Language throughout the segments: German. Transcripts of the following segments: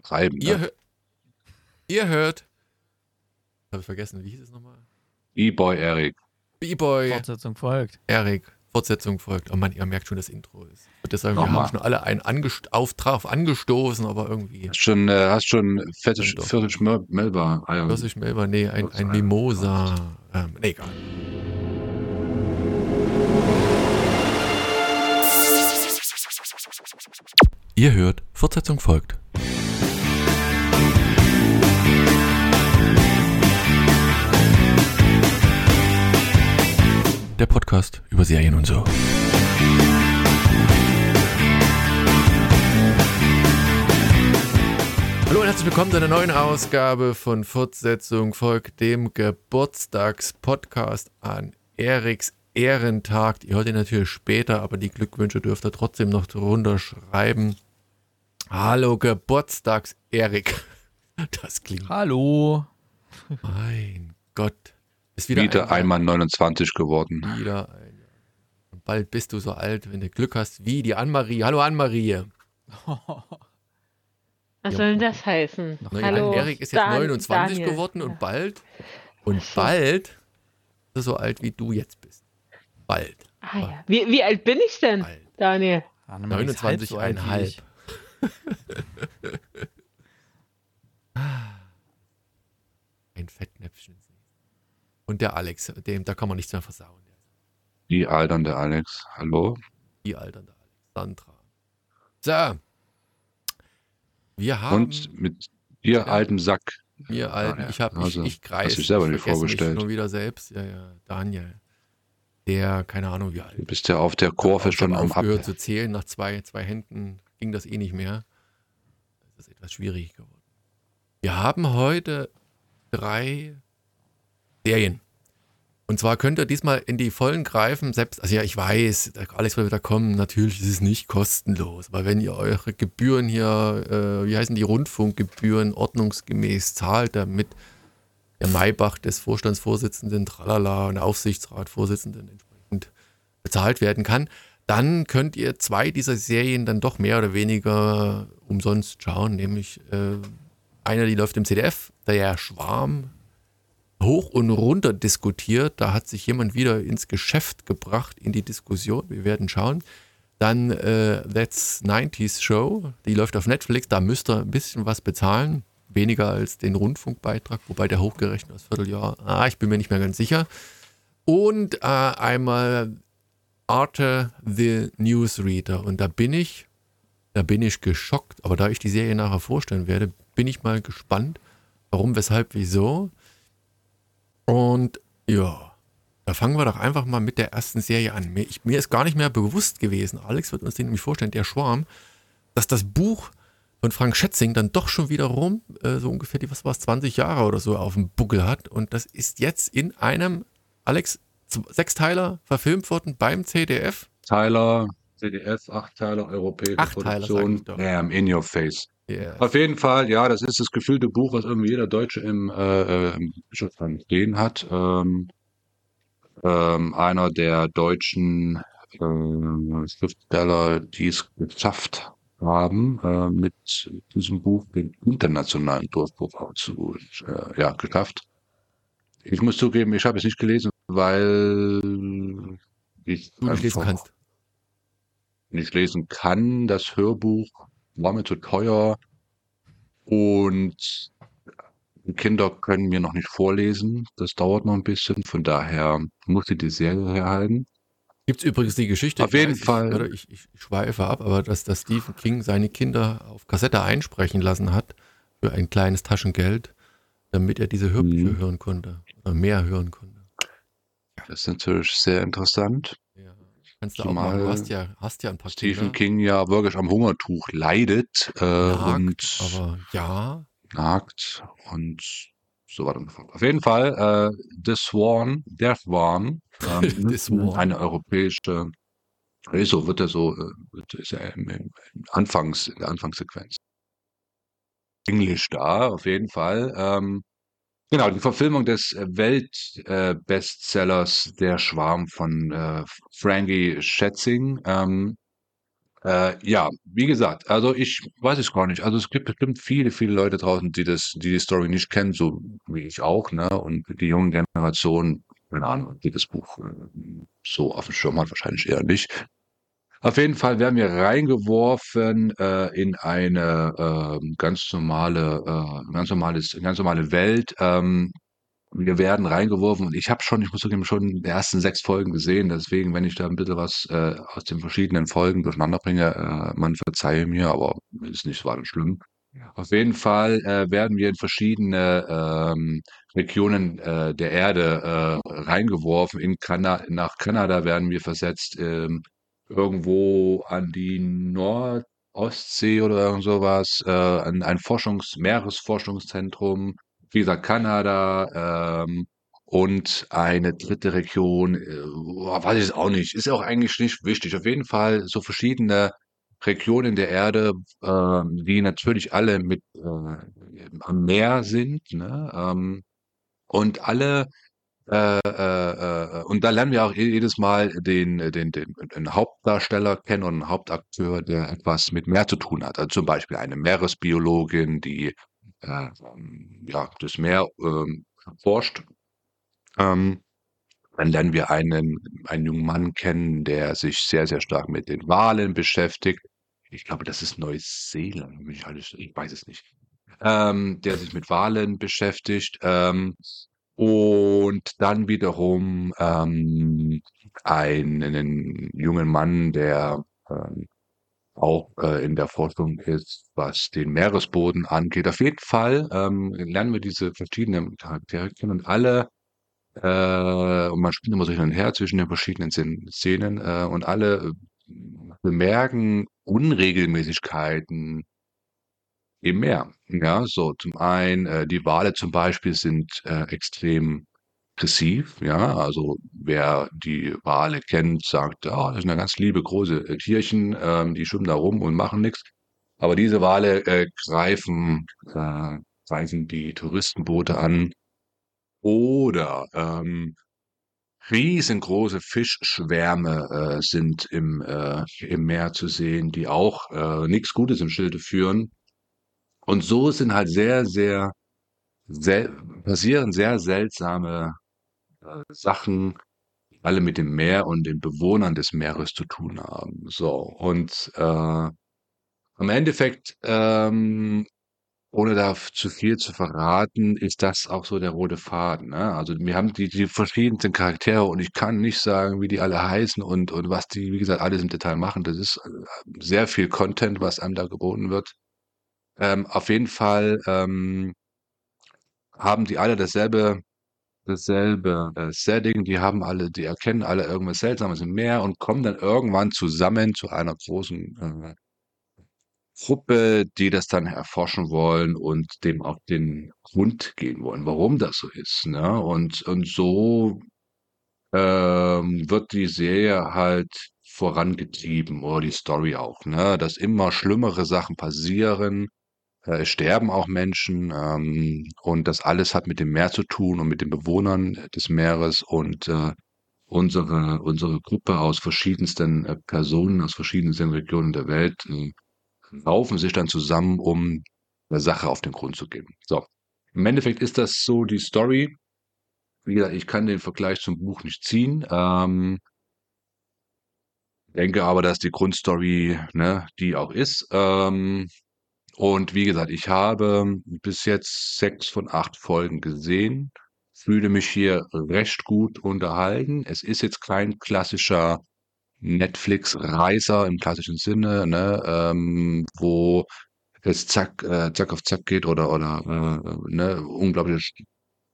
übertreiben. Ihr, Ne? hö- ihr hört. Habe ich vergessen, wie hieß es nochmal? E-Boy Eric. B-Boy Fortsetzung folgt. Erik. Fortsetzung folgt. Oh Mann, ihr merkt schon, das Intro ist. Und deshalb, wir haben schon alle einen angest Auftrag angestoßen, aber irgendwie. Hast schon, äh, hast schon viertel Mel- Melba. Eier. Was ich Melba, nee, ein ein- Mimosa. Ähm, nee, egal. Ihr hört, Fortsetzung folgt. Der Podcast über Serien und so. Hallo und herzlich willkommen zu einer neuen Ausgabe von Fortsetzung folgt dem Geburtstagspodcast an Eriks Ehrentag. Ihr hört ihn natürlich später, aber die Glückwünsche dürft ihr trotzdem noch drunter schreiben. Hallo Geburtstags-Erik. Das klingt. Hallo. Mein Gott. Ist wieder, Wieder ein, einmal 29 geworden. Wieder ein Jahr. Und bald bist du so alt, wenn du Glück hast, wie die Annemarie. Hallo Annemarie. Was Ja. soll denn das heißen? Naja, Hallo. Erik ist jetzt Dan- 29 Daniel. geworden und bald und so. bald ist er so alt wie du jetzt bist. Bald. Ah, ja. wie, wie alt bin ich denn, Bald. Daniel? Annemarie ist halb so alt wie 29,5. ich. Ein Fettnäpfchen. Und der Alex, dem, da kann man nichts mehr versauen. Die alternde Alex. Hallo. Die alternde Alexandra. So. Wir haben Und mit dir Ja. altem Sack. wir alten, Daniel. ich habe Also, ich, ich kreis, dich selber ich nicht mich vorgestellt. nur wieder selbst. Ja, ja, Daniel. Der, keine Ahnung wie alt. Du bist ja auf der Kurve schon am Ab. aufgehört zu zählen. Nach zwei, zwei Händen ging das eh nicht mehr. Das ist etwas schwierig geworden. Wir haben heute drei Serien. Und zwar könnt ihr diesmal in die Vollen greifen. Selbst, also ja, ich weiß, Alex wird wieder kommen. Natürlich ist es nicht kostenlos. Aber wenn ihr eure Gebühren hier, äh, wie heißen die Rundfunkgebühren, ordnungsgemäß zahlt, damit der Maybach des Vorstandsvorsitzenden, tralala, und der Aufsichtsratsvorsitzenden entsprechend bezahlt werden kann, dann könnt ihr zwei dieser Serien dann doch mehr oder weniger umsonst schauen, nämlich äh, einer, die läuft im CDF, der Schwarm, hoch und runter diskutiert. Da hat sich jemand wieder ins Geschäft gebracht, in die Diskussion. Wir werden schauen. Dann äh, That's 90s Show, die läuft auf Netflix. Da müsst ihr ein bisschen was bezahlen. Weniger als den Rundfunkbeitrag, wobei der hochgerechnet ist, Vierteljahr. Ah, ich bin mir nicht mehr ganz sicher. Und äh, einmal Arte the Newsreader. Und da bin ich, da bin ich geschockt. Aber da ich die Serie nachher vorstellen werde, bin ich mal gespannt, warum, weshalb, wieso. Und ja, da fangen wir doch einfach mal mit der ersten Serie an. Mir, ich, mir ist gar nicht mehr bewusst gewesen, Alex wird uns den nämlich vorstellen, der Schwarm, dass das Buch von Frank Schätzing dann doch schon wiederum äh, so ungefähr die, was war es, 20 Jahre oder so auf dem Buckel hat. Und das ist jetzt in einem, Alex, Z- Sechsteiler verfilmt worden beim CDF. Teiler, CDF, Achtteiler, europäische Achtteiler, Produktion. Bam, in your face. Yeah. Auf jeden Fall, ja, das ist das gefüllte Buch, was irgendwie jeder Deutsche im, äh, äh, im Bücherschrank stehen hat. Ähm, ähm, einer der deutschen äh, Schriftsteller, die es geschafft haben, äh, mit diesem Buch den internationalen Durchbruch auch zu, äh, ja, geschafft. Ich muss zugeben, ich habe es nicht gelesen, weil ich Du nicht lesen kannst. nicht lesen kann. Das Hörbuch war mir zu teuer und Kinder können mir noch nicht vorlesen. Das dauert noch ein bisschen. Von daher musste die Serie herhalten. Gibt es übrigens die Geschichte. Auf ich jeden weiß, Fall. Ich, ich, ich schweife ab, aber dass, dass Stephen King seine Kinder auf Kassette einsprechen lassen hat für ein kleines Taschengeld, damit er diese Hörbücher Mhm. hören konnte. Oder mehr hören konnte. Das ist natürlich sehr interessant. Kannst du auch machen. Du hast ja, hast ja ein paar Stephen Kinder. King ja wirklich am Hungertuch leidet äh, Nagt, und aber ja, nagt und so weiter und so fort. Auf jeden Fall, äh, The Swan, der Swan, ähm, Swan. eine europäische, äh, so wird er so, äh, wird, ist er im im Anfangs, in der Anfangssequenz. Englisch da, auf jeden Fall. Ähm, genau, die Verfilmung des Weltbestsellers äh, Der Schwarm von äh, Frankie Schätzing. Ähm, Äh, ja, wie gesagt, also ich weiß es gar nicht. Also es gibt bestimmt viele, viele Leute draußen, die das, die die Story nicht kennen, so wie ich auch, ne? Und die junge Generation, keine Ahnung, die das Buch äh, so auf dem Schirm hat, wahrscheinlich eher nicht. Auf jeden Fall werden wir reingeworfen äh, in eine äh, ganz normale, äh, ganz normales, ganz normale Welt. Ähm, wir werden reingeworfen und ich habe schon, ich muss zugeben, schon die ersten sechs Folgen gesehen. Deswegen, wenn ich da ein bisschen was äh, aus den verschiedenen Folgen durcheinander bringe, äh, man verzeihe mir, aber ist nicht so schlimm. Auf jeden Fall äh, werden wir in verschiedene ähm, Regionen äh, der Erde äh, reingeworfen. In Kana nach Kanada werden wir versetzt, ähm, irgendwo an die Nordostsee oder irgend sowas, äh, ein Forschungs Meeresforschungszentrum wie gesagt, Kanada ähm, und eine dritte Region, äh, weiß ich es auch nicht, ist auch eigentlich nicht wichtig. Auf jeden Fall so verschiedene Regionen der Erde, äh, die natürlich alle mit äh, am Meer sind, ne? Ähm, und alle äh, äh, äh, und da lernen wir auch jedes Mal den, den, den, den Hauptdarsteller kennen und einen Hauptakteur, der etwas mit Meer zu tun hat. Also zum Beispiel eine Meeresbiologin, die äh, ja, das Meer ähm, forscht. Ähm, dann lernen wir einen, einen jungen Mann kennen, der sich sehr, sehr stark mit den Walen beschäftigt. Ich glaube, das ist Neuseeland, ich, ich weiß es nicht. Ähm, der sich mit Walen beschäftigt. Ähm, und dann wiederum ähm, einen jungen Mann, der ähm, auch äh, in der Forschung ist, was den Meeresboden angeht. Auf jeden Fall ähm, lernen wir diese verschiedenen Charaktere kennen und alle, äh, und man spielt immer so hin und her zwischen den verschiedenen Szenen, äh, und alle äh, bemerken Unregelmäßigkeiten im Meer. Ja, so zum einen, äh, die Wale zum Beispiel sind äh, extrem aggressiv, ja. Also wer die Wale kennt, sagt, ah, das sind ja ganz liebe große äh, Tierchen, ähm, die schwimmen da rum und machen nichts. Aber diese Wale äh, greifen, äh, greifen die Touristenboote an oder ähm, riesengroße Fischschwärme äh, sind im, äh, im Meer zu sehen, die auch äh, nichts Gutes im Schilde führen. Und so sind halt sehr, sehr sel passieren sehr seltsame äh, Sachen, alle mit dem Meer und den Bewohnern des Meeres zu tun haben. So, und äh, im Endeffekt, ähm, ohne da zu viel zu verraten, ist das auch so der rote Faden. Ne? Also wir haben die, die verschiedensten Charaktere und ich kann nicht sagen, wie die alle heißen und, und was die, wie gesagt, alles im Detail machen. Das ist äh, sehr viel Content, was einem da geboten wird. Ähm, auf jeden Fall ähm, haben die alle dasselbe dasselbe äh, Setting. Die haben alle die erkennen alle irgendwas Seltsames im Meer und kommen dann irgendwann zusammen zu einer großen, äh, Gruppe, die das dann erforschen wollen und dem auf den Grund gehen wollen, warum das so ist, ne? Und und so, ähm, wird die Serie halt vorangetrieben oder die Story auch, ne? Dass immer schlimmere Sachen passieren äh, es sterben auch Menschen, ähm, und das alles hat mit dem Meer zu tun und mit den Bewohnern des Meeres und, äh, unsere unsere Gruppe aus verschiedensten, äh, Personen aus verschiedensten Regionen der Welt, äh, raufen sich dann zusammen, um der Sache auf den Grund zu gehen. So, im Endeffekt ist das so die Story. Wie gesagt, ich kann den Vergleich zum Buch nicht ziehen, ähm denke aber, dass die Grundstory, ne, die auch ist. Ähm und wie gesagt, ich habe bis jetzt sechs von acht Folgen gesehen, fühle mich hier recht gut unterhalten. Es ist jetzt kein klassischer Netflix-Reißer im klassischen Sinne, ne, ähm, wo es zack, äh, zack auf zack geht oder, oder äh, ne, unglaubliche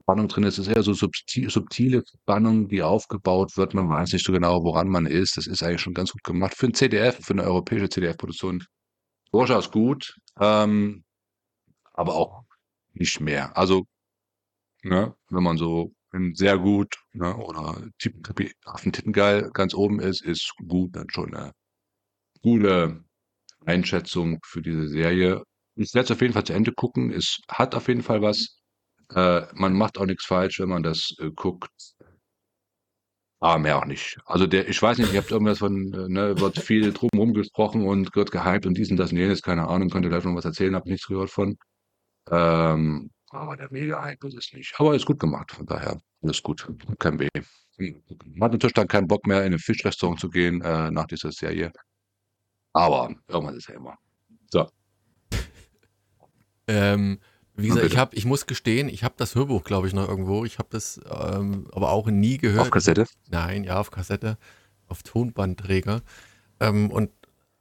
Spannung drin ist. Es ist eher so subtil, subtile Spannung, die aufgebaut wird. Man weiß nicht so genau, woran man ist. Das ist eigentlich schon ganz gut gemacht. Für ein CDF, für eine europäische CDF-Produktion durchaus gut, ähm, aber auch nicht mehr. Also, ne, wenn man so in sehr gut, ne, oder Affentittengeil ganz oben ist, ist gut dann schon eine gute Einschätzung für diese Serie. Ich werde es auf jeden Fall zu Ende gucken. Es hat auf jeden Fall was. Äh, man macht auch nichts falsch, wenn man das äh, guckt. Aber mehr auch nicht. Also der, ich weiß nicht, ihr habt irgendwas von, äh, ne, wird viel drumherum gesprochen und wird gehypt und dies und das und jenes, keine Ahnung, könnt ihr gleich noch was erzählen, hab nichts gehört von. Ähm, aber der Mega-Hype ist es nicht. Aber ist gut gemacht, von daher, alles gut, kein Weh. Man hat natürlich dann keinen Bock mehr, in ein Fischrestaurant zu gehen, äh, nach dieser Serie. Aber irgendwann ist ja immer. So. Ähm, wie gesagt, ich, hab, ich muss gestehen, ich habe das Hörbuch, glaube ich, noch irgendwo. Ich habe das ähm, aber auch nie gehört. Auf Kassette? Nein, ja, auf Kassette, auf Tonbandträger. Ähm, und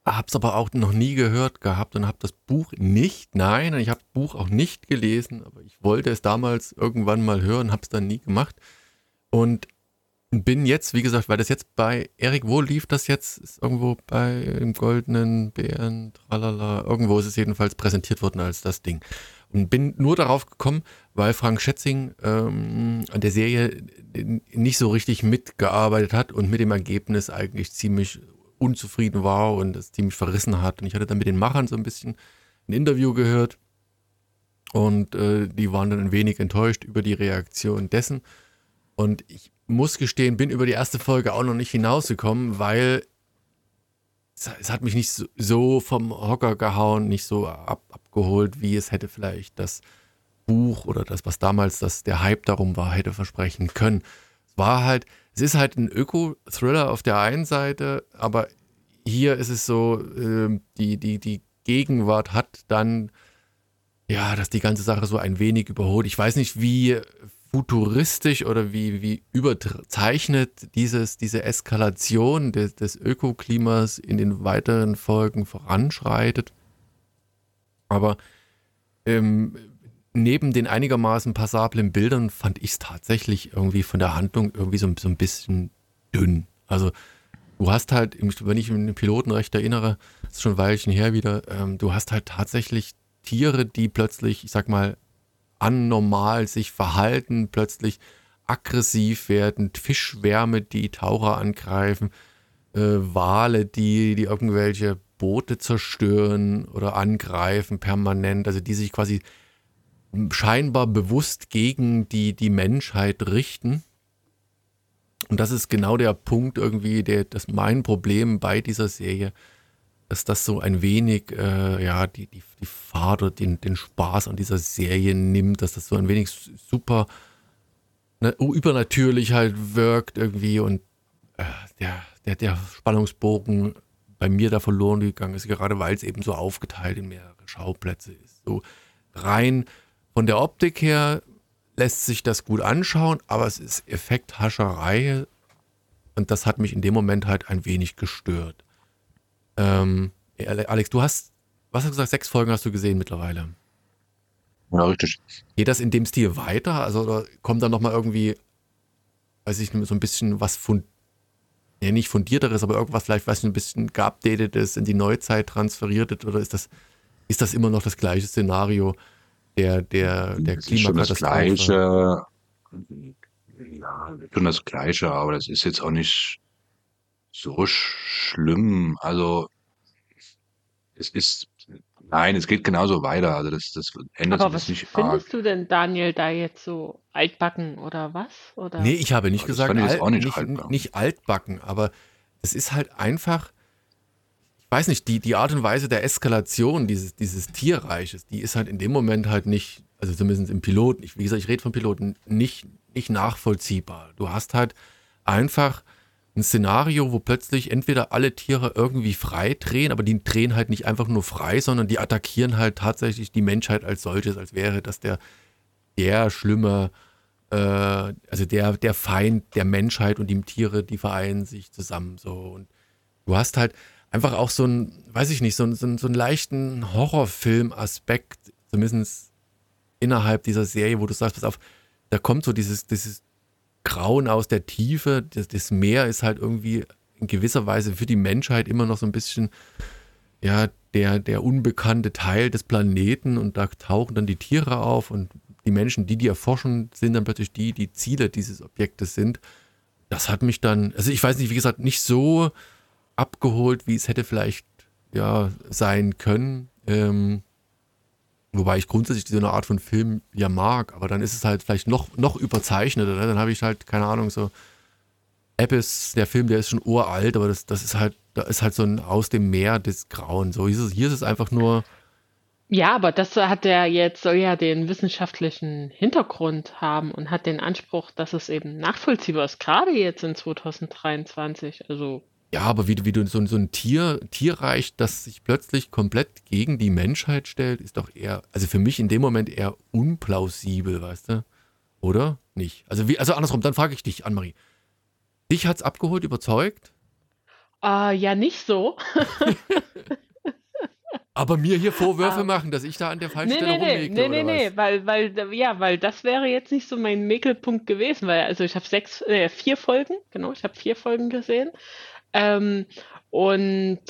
habe es aber auch noch nie gehört gehabt und habe das Buch nicht, nein, ich habe das Buch auch nicht gelesen, aber ich wollte es damals irgendwann mal hören, habe es dann nie gemacht. Und bin jetzt, wie gesagt, weil das jetzt bei Erik, wo lief das jetzt? Ist irgendwo bei dem Goldenen Bären, tralala, irgendwo ist es jedenfalls präsentiert worden als das Ding. Und bin nur darauf gekommen, weil Frank Schätzing ähm, an der Serie nicht so richtig mitgearbeitet hat und mit dem Ergebnis eigentlich ziemlich unzufrieden war und es ziemlich verrissen hat. Und ich hatte dann mit den Machern so ein bisschen ein Interview gehört und äh, die waren dann ein wenig enttäuscht über die Reaktion dessen. Und ich muss gestehen, bin über die erste Folge auch noch nicht hinausgekommen, weil es, hat mich nicht so, so vom Hocker gehauen, nicht so ab, abgeholt, wie es hätte vielleicht das Buch oder das, was damals das, der Hype darum war, hätte versprechen können. Es war halt, es ist halt ein Öko-Thriller auf der einen Seite, aber hier ist es so, äh, die, die, die Gegenwart hat dann, ja, dass die ganze Sache so ein wenig überholt. Ich weiß nicht, wie futuristisch oder wie, wie überzeichnet dieses, diese Eskalation des, des Ökoklimas in den weiteren Folgen voranschreitet. Aber ähm, neben den einigermaßen passablen Bildern fand ich es tatsächlich irgendwie von der Handlung irgendwie so, so ein bisschen dünn. Also du hast halt, wenn ich mich den Piloten recht erinnere, das ist schon ein Weilchen her wieder, ähm, du hast halt tatsächlich Tiere, die plötzlich, ich sag mal, anormal sich verhalten, plötzlich aggressiv werden, Fischwärme, die Taucher angreifen, äh, Wale, die, die irgendwelche Boote zerstören oder angreifen permanent, also die sich quasi scheinbar bewusst gegen die, die Menschheit richten. Und das ist genau der Punkt irgendwie, der, das mein Problem bei dieser Serie, dass das so ein wenig, äh, ja, die, die, die Fahrt oder den, den Spaß an dieser Serie nimmt, dass das so ein wenig super ne, übernatürlich halt wirkt irgendwie und äh, der, der, der Spannungsbogen bei mir da verloren gegangen ist, gerade weil es eben so aufgeteilt in mehrere Schauplätze ist. So rein von der Optik her lässt sich das gut anschauen, aber es ist Effekthascherei und das hat mich in dem Moment halt ein wenig gestört. Ähm, Alex, du hast, was hast du gesagt, sechs Folgen hast du gesehen mittlerweile. Ja, richtig. Geht das in dem Stil weiter? Also oder kommt da nochmal irgendwie, weiß ich nicht, so ein bisschen was von, ja nicht fundierteres, aber irgendwas vielleicht, was ein bisschen geupdatetes in die Neuzeit transferiertes oder ist das, ist das immer noch das gleiche Szenario der, der, der Das ist schon das Klimakatastrophe? Gleiche. Ja, schon das Gleiche, aber das ist jetzt auch nicht so schlimm. Also es ist, nein, es geht genauso weiter. Also das, das ändert Aber sich was nicht arg. findest du denn, Daniel, da jetzt so altbacken oder was? Oder? Nee, ich habe nicht Ja, gesagt, alt, auch nicht nicht, altbacken. nicht altbacken, aber es ist halt einfach, ich weiß nicht, die, die Art und Weise der Eskalation dieses, dieses Tierreiches, die ist halt in dem Moment halt nicht, also zumindest im Piloten, ich, wie gesagt, ich rede von Piloten, nicht, nicht nachvollziehbar. Du hast halt einfach ein Szenario, wo plötzlich entweder alle Tiere irgendwie frei drehen, aber die drehen halt nicht einfach nur frei, sondern die attackieren halt tatsächlich die Menschheit als solches, als wäre das der, der schlimme, äh, also der, der Feind der Menschheit und die Tiere, die vereinen sich zusammen so. Und du hast halt einfach auch so ein, weiß ich nicht, so, einen- so, einen- so einen leichten Horrorfilm-Aspekt, zumindest innerhalb dieser Serie, wo du sagst, pass auf, da kommt so dieses, dieses Grauen aus der Tiefe, das, das Meer ist halt irgendwie in gewisser Weise für die Menschheit immer noch so ein bisschen, ja, der, der unbekannte Teil des Planeten und da tauchen dann die Tiere auf und die Menschen, die die erforschen, sind dann plötzlich die, die Ziele dieses Objektes sind. Das hat mich dann, also ich weiß nicht, wie gesagt, nicht so abgeholt, wie es hätte vielleicht ja sein können. Ähm, wobei ich grundsätzlich eine Art von Film ja mag, aber dann ist es halt vielleicht noch, noch überzeichneter. Ne? Dann habe ich halt, keine Ahnung, so Abyss, der Film, der ist schon uralt, aber das, das ist halt, da ist halt so ein aus dem Meer des Grauen. So hier ist es, hier ist es einfach nur. Ja, aber das hat er jetzt, soll ja den wissenschaftlichen Hintergrund haben und hat den Anspruch, dass es eben nachvollziehbar ist, gerade jetzt in 2023. Also Ja, aber wie, du- wie du so, so ein Tier, Tierreich, das sich plötzlich komplett gegen die Menschheit stellt, ist doch eher, also für mich in dem Moment eher unplausibel, weißt du? Oder? Nicht. Also wie, also andersrum, dann frage ich dich, Annemarie. Dich hat's abgeholt, überzeugt, äh, ja, nicht so. aber mir hier Vorwürfe Ah. machen, dass ich da an der falschen Nee, Stelle nee, nee, rumlege, nee, nee, nee, was? weil, weil, ja, weil das wäre jetzt nicht so mein Mäkelpunkt gewesen, weil, also ich habe sechs, äh, vier Folgen, genau, ich habe vier Folgen gesehen. Ähm, und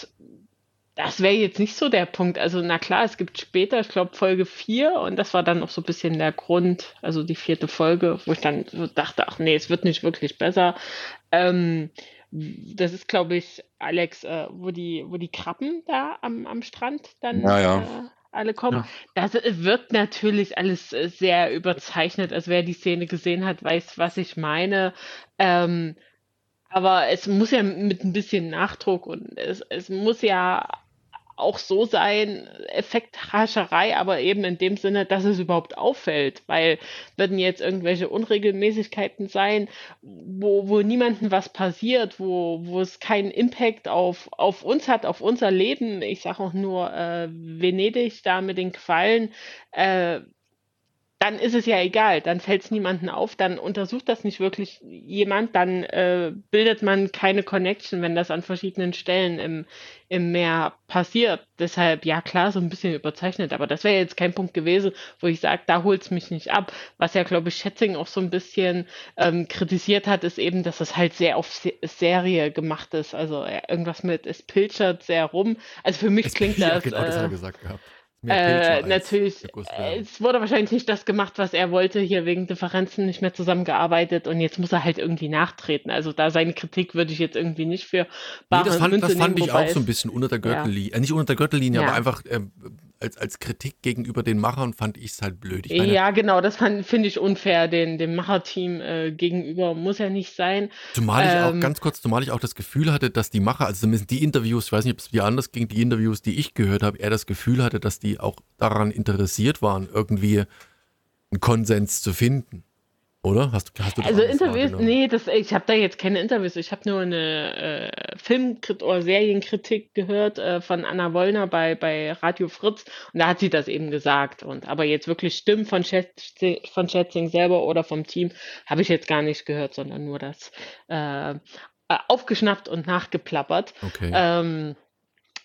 das wäre jetzt nicht so der Punkt. Also, na klar, es gibt später, ich glaube, Folge vier und das war dann auch so ein bisschen der Grund, also die vierte Folge, wo ich dann so dachte, ach nee, es wird nicht wirklich besser. Ähm, das ist, glaube ich, Alex, äh, wo die, wo die Krabben da am, am Strand dann Ja, ja. Äh, alle kommen. Ja. Das äh, wirkt natürlich alles äh, sehr überzeichnet. Also wer die Szene gesehen hat, weiß, was ich meine. Ähm, aber es muss ja mit ein bisschen Nachdruck und es, es muss ja auch so sein, Effekthascherei, aber eben in dem Sinne, dass es überhaupt auffällt, weil würden jetzt irgendwelche Unregelmäßigkeiten sein, wo, wo niemandem was passiert, wo, wo es keinen Impact auf, auf uns hat, auf unser Leben. Ich sage auch nur äh, Venedig da mit den Quallen. Äh, dann ist es ja egal, dann fällt es niemandem auf, dann untersucht das nicht wirklich jemand, dann äh, bildet man keine Connection, wenn das an verschiedenen Stellen im, im Meer passiert. Deshalb, ja klar, so ein bisschen überzeichnet, aber das wäre jetzt kein Punkt gewesen, wo ich sage, da holt es mich nicht ab. Was ja, glaube ich, Schätzing auch so ein bisschen ähm, kritisiert hat, ist eben, dass es halt sehr auf Se Serie gemacht ist. Also äh, irgendwas mit, es pilchert sehr rum. Also für mich Es- klingt ja, das. genau, das hat äh, er gesagt gehabt. Äh, natürlich, äh, es wurde wahrscheinlich nicht das gemacht, was er wollte, hier wegen Differenzen nicht mehr zusammengearbeitet und jetzt muss er halt irgendwie nachtreten. Also da seine Kritik würde ich jetzt irgendwie nicht für Nee, bare das fand, das fand nehmen, ich auch so ein bisschen unter der Ja. Gürtellinie. Äh, nicht unter der Gürtellinie, Ja. aber einfach ähm, als, als Kritik gegenüber den Machern fand ich es halt blöd. Meine, Ja, genau, das finde ich unfair, den, dem Macherteam äh, gegenüber. Muss ja nicht sein. Zumal ich auch, Ähm, ganz kurz, zumal ich auch das Gefühl hatte, dass die Macher, also zumindest die Interviews, ich weiß nicht, ob es wie anders ging, die Interviews, die ich gehört habe, er das Gefühl hatte, dass die auch daran interessiert waren, irgendwie einen Konsens zu finden. Oder? Hast, hast du Also Interviews, nee, das, ich habe da jetzt keine Interviews. Ich habe nur eine äh, Filmkritik oder Serienkritik gehört äh, von Anna Wollner bei, bei Radio Fritz und da hat sie das eben gesagt. Und aber jetzt wirklich Stimmen von Schätzing, von Schätzing selber oder vom Team habe ich jetzt gar nicht gehört, sondern nur das äh, aufgeschnappt und nachgeplappert. Okay. Ähm,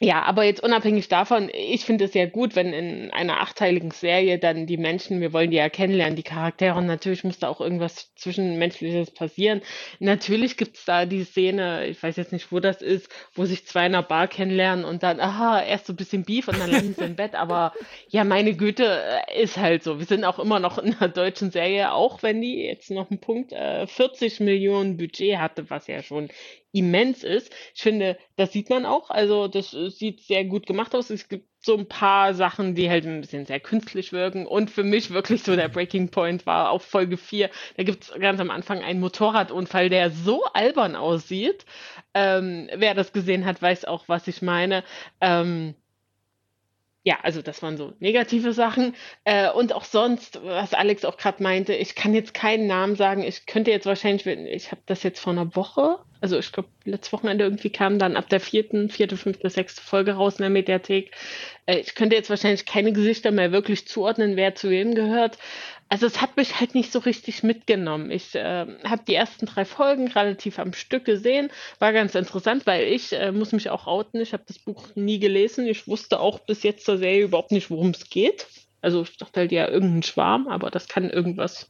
ja, aber jetzt unabhängig davon, ich finde es sehr gut, wenn in einer achteiligen Serie dann die Menschen, wir wollen die ja kennenlernen, die Charaktere, und natürlich muss da auch irgendwas Zwischenmenschliches passieren. Natürlich gibt's da die Szene, ich weiß jetzt nicht, wo das ist, wo sich zwei in einer Bar kennenlernen und dann, aha, erst so ein bisschen Beef und dann landen sie im Bett, aber ja, meine Güte, äh, ist halt so. Wir sind auch immer noch in einer deutschen Serie, auch wenn die jetzt noch einen Punkt, äh, 40 Millionen Budget hatte, was ja schon immens ist. Ich finde, das sieht man auch. Also das äh, sieht sehr gut gemacht aus. Es gibt so ein paar Sachen, die halt ein bisschen sehr künstlich wirken. Und für mich wirklich so der Breaking Point war auf Folge 4. Da gibt es ganz am Anfang einen Motorradunfall, der so albern aussieht. Ähm, wer das gesehen hat, weiß auch, was ich meine. Ähm, ja, also das waren so negative Sachen. Äh, und auch sonst, was Alex auch gerade meinte, ich kann jetzt keinen Namen sagen. Ich könnte jetzt wahrscheinlich, ich habe das jetzt vor einer Woche, also ich glaube, letztes Wochenende irgendwie kam dann ab der vierten, vierte, fünfte, sechste Folge raus in der Mediathek. Äh, ich könnte jetzt wahrscheinlich keine Gesichter mehr wirklich zuordnen, wer zu wem gehört. Also es hat mich halt nicht so richtig mitgenommen. Ich äh, habe die ersten drei Folgen relativ am Stück gesehen. War ganz interessant, weil ich äh, muss mich auch outen. Ich habe das Buch nie gelesen. Ich wusste auch bis jetzt zur Serie überhaupt nicht, worum es geht. Also ich dachte halt ja irgendein Schwarm, aber das kann irgendwas,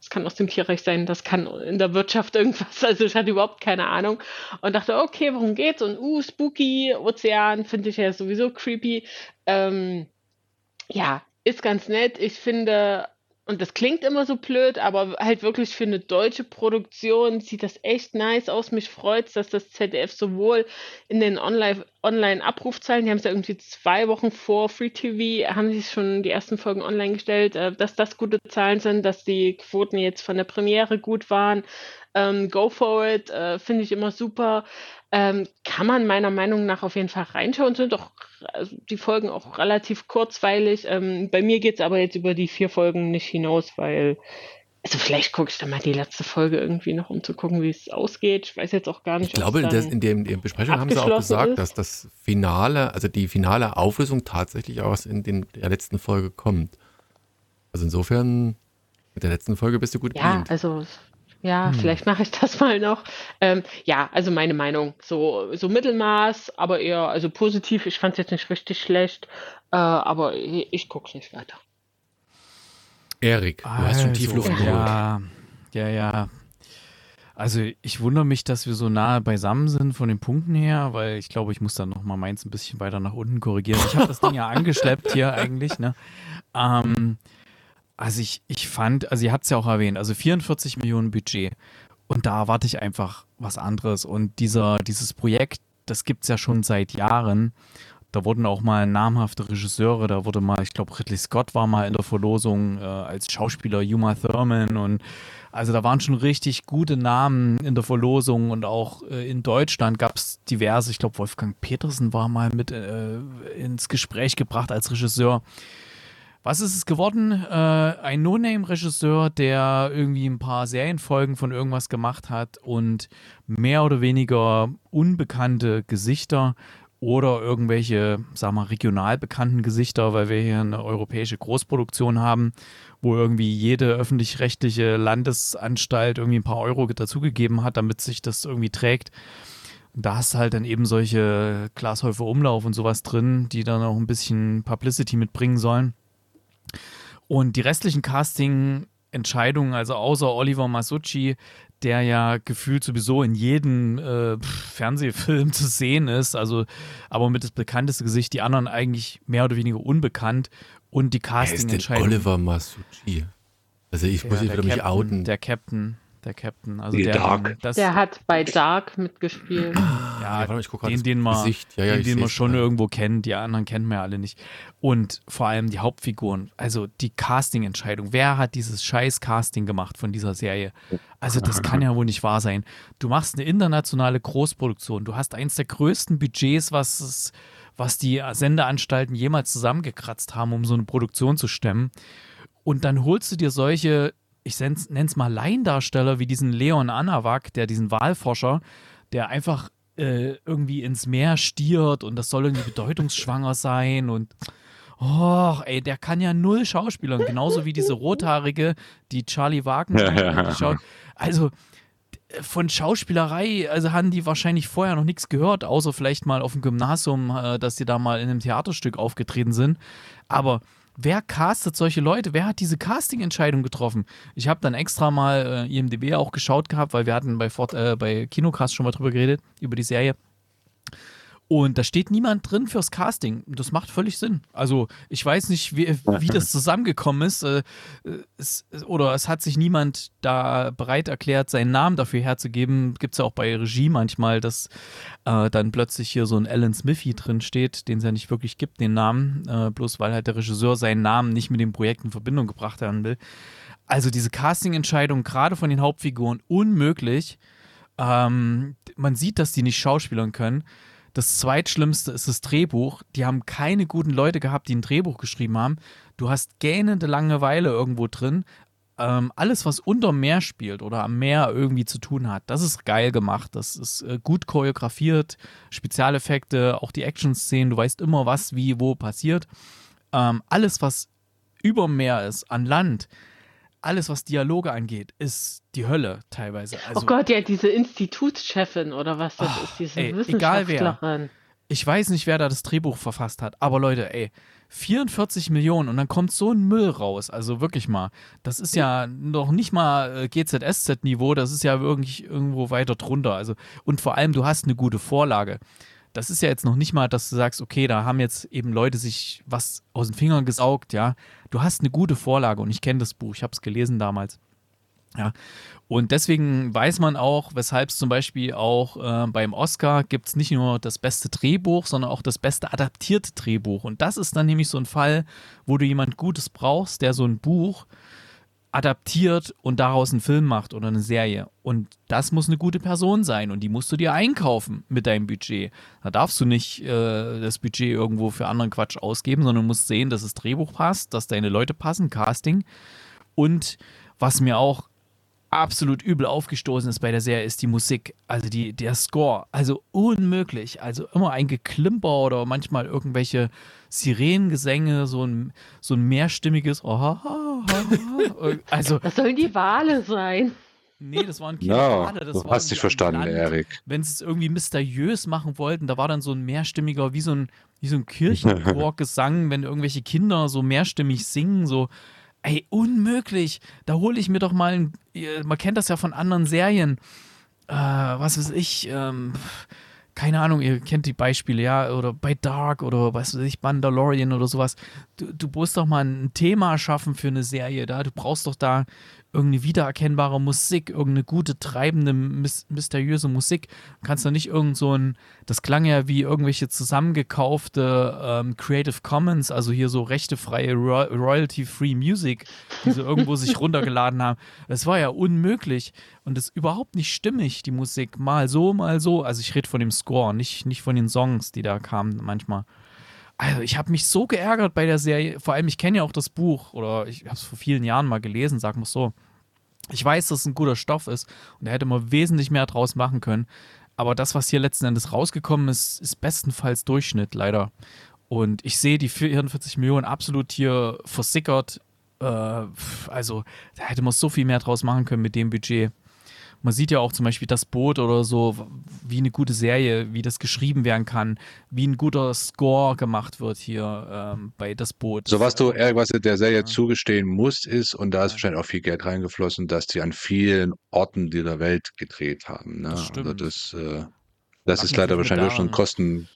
das kann aus dem Tierreich sein, das kann in der Wirtschaft irgendwas. Also ich hatte überhaupt keine Ahnung und dachte, okay, worum geht's? Und uh, spooky, Ozean, finde ich ja sowieso creepy. Ähm, ja, ist ganz nett. Ich finde, und das klingt immer so blöd, aber halt wirklich für eine deutsche Produktion sieht das echt nice aus. Mich freut dass das ZDF sowohl in den Online- Online-Abrufzahlen, die haben es ja irgendwie zwei Wochen vor Free TV, haben sie schon die ersten Folgen online gestellt, äh, dass das gute Zahlen sind, dass die Quoten jetzt von der Premiere gut waren. Ähm, Go for it, äh, finde ich immer super. Ähm, kann man meiner Meinung nach auf jeden Fall reinschauen, sind doch also die Folgen auch relativ kurzweilig. Ähm, bei mir geht es aber jetzt über die vier Folgen nicht hinaus, weil, also vielleicht gucke ich dann mal die letzte Folge irgendwie noch, um zu gucken, wie es ausgeht. Ich weiß jetzt auch gar nicht. Ich glaube, in, der, in, dem, in der Besprechung haben sie auch gesagt, ist. dass das Finale, also die finale Auflösung tatsächlich auch in den, der letzten Folge kommt. Also insofern, mit der letzten Folge bist du gut Ja, bedient. also ja, Hm. vielleicht mache ich das mal noch. Ähm, ja, also meine Meinung, so, so Mittelmaß, aber eher, also positiv. Ich fand es jetzt nicht richtig schlecht, äh, aber ich, ich gucke nicht weiter. Erik, du hast schon tief Luft Also, geholt. Ja, ja, ja. Also ich wundere mich, dass wir so nahe beisammen sind von den Punkten her, weil ich glaube, ich muss dann nochmal meins ein bisschen weiter nach unten korrigieren. Ich habe das Ding ja angeschleppt hier eigentlich, ne? Ähm, also ich, ich fand, also ihr habt es ja auch erwähnt, also 44 Millionen Budget. Und da erwarte ich einfach was anderes. Und dieser, dieses Projekt, das gibt es ja schon seit Jahren. Da wurden auch mal namhafte Regisseure, da wurde mal, ich glaube, Ridley Scott war mal in der Verlosung äh, als Schauspieler Uma Thurman und also da waren schon richtig gute Namen in der Verlosung und auch äh, in Deutschland gab es diverse, ich glaube, Wolfgang Petersen war mal mit äh, ins Gespräch gebracht als Regisseur. Was ist es geworden? Äh, ein No-Name-Regisseur, der irgendwie ein paar Serienfolgen von irgendwas gemacht hat und mehr oder weniger unbekannte Gesichter oder irgendwelche, sag mal, regional bekannten Gesichter, weil wir hier eine europäische Großproduktion haben, wo irgendwie jede öffentlich-rechtliche Landesanstalt irgendwie ein paar Euro dazugegeben hat, damit sich das irgendwie trägt. Da hast du halt dann eben solche Glashäufer Umlauf und sowas drin, die dann auch ein bisschen Publicity mitbringen sollen. Und die restlichen Casting-Entscheidungen, also außer Oliver Masucci, der ja gefühlt sowieso in jedem äh, Fernsehfilm zu sehen ist, also aber mit das bekannteste Gesicht, die anderen eigentlich mehr oder weniger unbekannt und die Casting-Entscheidung. Oliver Masucci? Also ich muss Ja, mich der wieder mich outen. Der Captain, der Captain, also der, Dark. das, Der hat bei Dark mitgespielt. Ja, warte mal, ich guck den, den man, Gesicht. Ja, ja, den, den man schon gerade. irgendwo kennt, die anderen kennen wir ja alle nicht. Und vor allem die Hauptfiguren, also die Casting-Entscheidung. Wer hat dieses scheiß Casting gemacht von dieser Serie? Also das kann ja wohl nicht wahr sein. Du machst eine internationale Großproduktion. Du hast eins der größten Budgets, was es, was die Sendeanstalten jemals zusammengekratzt haben, um so eine Produktion zu stemmen. Und dann holst du dir solche, ich nenne es mal Laiendarsteller wie diesen Leon Anawak, der diesen Wahlforscher, der einfach äh, irgendwie ins Meer stiert und das soll irgendwie bedeutungsschwanger sein und Och, ey, der kann ja null Schauspielern, genauso wie diese rothaarige, die Charlie Wagner. die Schau also von Schauspielerei, also haben die wahrscheinlich vorher noch nichts gehört, außer vielleicht mal auf dem Gymnasium, äh, dass sie da mal in einem Theaterstück aufgetreten sind. Aber wer castet solche Leute? Wer hat diese Casting-Entscheidung getroffen? Ich habe dann extra mal äh, IMDb auch geschaut gehabt, weil wir hatten bei, Fort, äh, bei Kinocast schon mal drüber geredet, über die Serie. Und da steht niemand drin fürs Casting. Das macht völlig Sinn. Also ich weiß nicht, wie, wie das zusammengekommen ist. Äh, es, oder es hat sich niemand da bereit erklärt, seinen Namen dafür herzugeben. Gibt es ja auch bei Regie manchmal, dass äh, dann plötzlich hier so ein Alan Smithy drin steht, den es ja nicht wirklich gibt, den Namen. Äh, bloß weil halt der Regisseur seinen Namen nicht mit dem Projekt in Verbindung gebracht werden will. Also diese Casting-Entscheidung gerade von den Hauptfiguren unmöglich. Ähm, man sieht, dass die nicht schauspielern können. Das zweitschlimmste ist das Drehbuch. Die haben keine guten Leute gehabt, die ein Drehbuch geschrieben haben. Du hast gähnende Langeweile irgendwo drin. Ähm, alles, was unter Meer spielt oder am Meer irgendwie zu tun hat, das ist geil gemacht. Das ist äh, gut choreografiert, Spezialeffekte, auch die Action-Szenen. Du weißt immer, was wie wo passiert. Ähm, alles, was über Meer ist, an Land, alles, was Dialoge angeht, ist die Hölle teilweise. Also, oh Gott, ja, diese Institutschefin oder was das Oh, ist, diese ey, egal wer. Wissenschaftlerin. Ich weiß nicht, wer da das Drehbuch verfasst hat, aber Leute, ey, 44 Millionen und dann kommt so ein Müll raus. Also wirklich mal. Das ist ja noch nicht mal äh, GZSZ-Niveau, das ist ja wirklich irgendwo weiter drunter. Also, und vor allem, du hast eine gute Vorlage. Das ist ja jetzt noch nicht mal, dass du sagst, okay, da haben jetzt eben Leute sich was aus den Fingern gesaugt, ja. Du hast eine gute Vorlage und ich kenne das Buch, ich habe es gelesen damals. Ja, und deswegen weiß man auch, weshalb es zum Beispiel auch äh, beim Oscar gibt es nicht nur das beste Drehbuch, sondern auch das beste adaptierte Drehbuch. Und das ist dann nämlich so ein Fall, wo du jemand Gutes brauchst, der so ein Buch adaptiert und daraus einen Film macht oder eine Serie. Und das muss eine gute Person sein und die musst du dir einkaufen mit deinem Budget. Da darfst du nicht äh, das Budget irgendwo für anderen Quatsch ausgeben, sondern musst sehen, dass das Drehbuch passt, dass deine Leute passen, Casting. Und was mir auch absolut übel aufgestoßen ist bei der Serie, ist die Musik, also die, der Score. Also unmöglich. Also immer ein Geklimper oder manchmal irgendwelche Sirenengesänge, so ein, so ein mehrstimmiges. also, das sollen die Wale sein. Nee, das waren keine no, Wale. Das du hast dich verstanden, Land. Erik. Wenn sie es irgendwie mysteriös machen wollten, da war dann so ein mehrstimmiger, wie so ein, wie so ein Kirchenchor-Gesang, wenn irgendwelche Kinder so mehrstimmig singen, so Ey, unmöglich. Da hole ich mir doch mal ein. Man kennt das ja von anderen Serien. Äh, was weiß ich, ähm, keine Ahnung, ihr kennt die Beispiele, ja, oder bei Dark oder was weiß ich, Mandalorian oder sowas. Du, du musst doch mal ein Thema schaffen für eine Serie da. Du brauchst doch da irgendeine wiedererkennbare Musik, irgendeine gute, treibende, mysteriöse Musik. Du kannst doch nicht irgend so ein, das klang ja wie irgendwelche zusammengekaufte ähm, Creative Commons, also hier so rechtefreie, royalty-free Music, die sie irgendwo sich runtergeladen haben. Das war ja unmöglich und das ist überhaupt nicht stimmig, die Musik. Mal so, mal so. Also ich rede von dem Score, nicht, nicht von den Songs, die da kamen manchmal. Also ich habe mich so geärgert bei der Serie. Vor allem, ich kenne ja auch das Buch oder ich habe es vor vielen Jahren mal gelesen, sag mal so. Ich weiß, dass es ein guter Stoff ist und da hätte man wesentlich mehr draus machen können. Aber das, was hier letzten Endes rausgekommen ist, ist bestenfalls Durchschnitt, leider. Und ich sehe die 44 Millionen absolut hier versickert. Äh, also, da hätte man so viel mehr draus machen können mit dem Budget man sieht ja auch zum Beispiel das Boot oder so, wie eine gute Serie, wie das geschrieben werden kann, wie ein guter Score gemacht wird hier ähm, bei das Boot. So was du irgendwas der Serie ja. zugestehen musst, ist, und da ist wahrscheinlich auch viel Geld reingeflossen, dass die an vielen Orten dieser Welt gedreht haben. Ne? Das, also das, äh, das ist leider wahrscheinlich auch schon Kosten,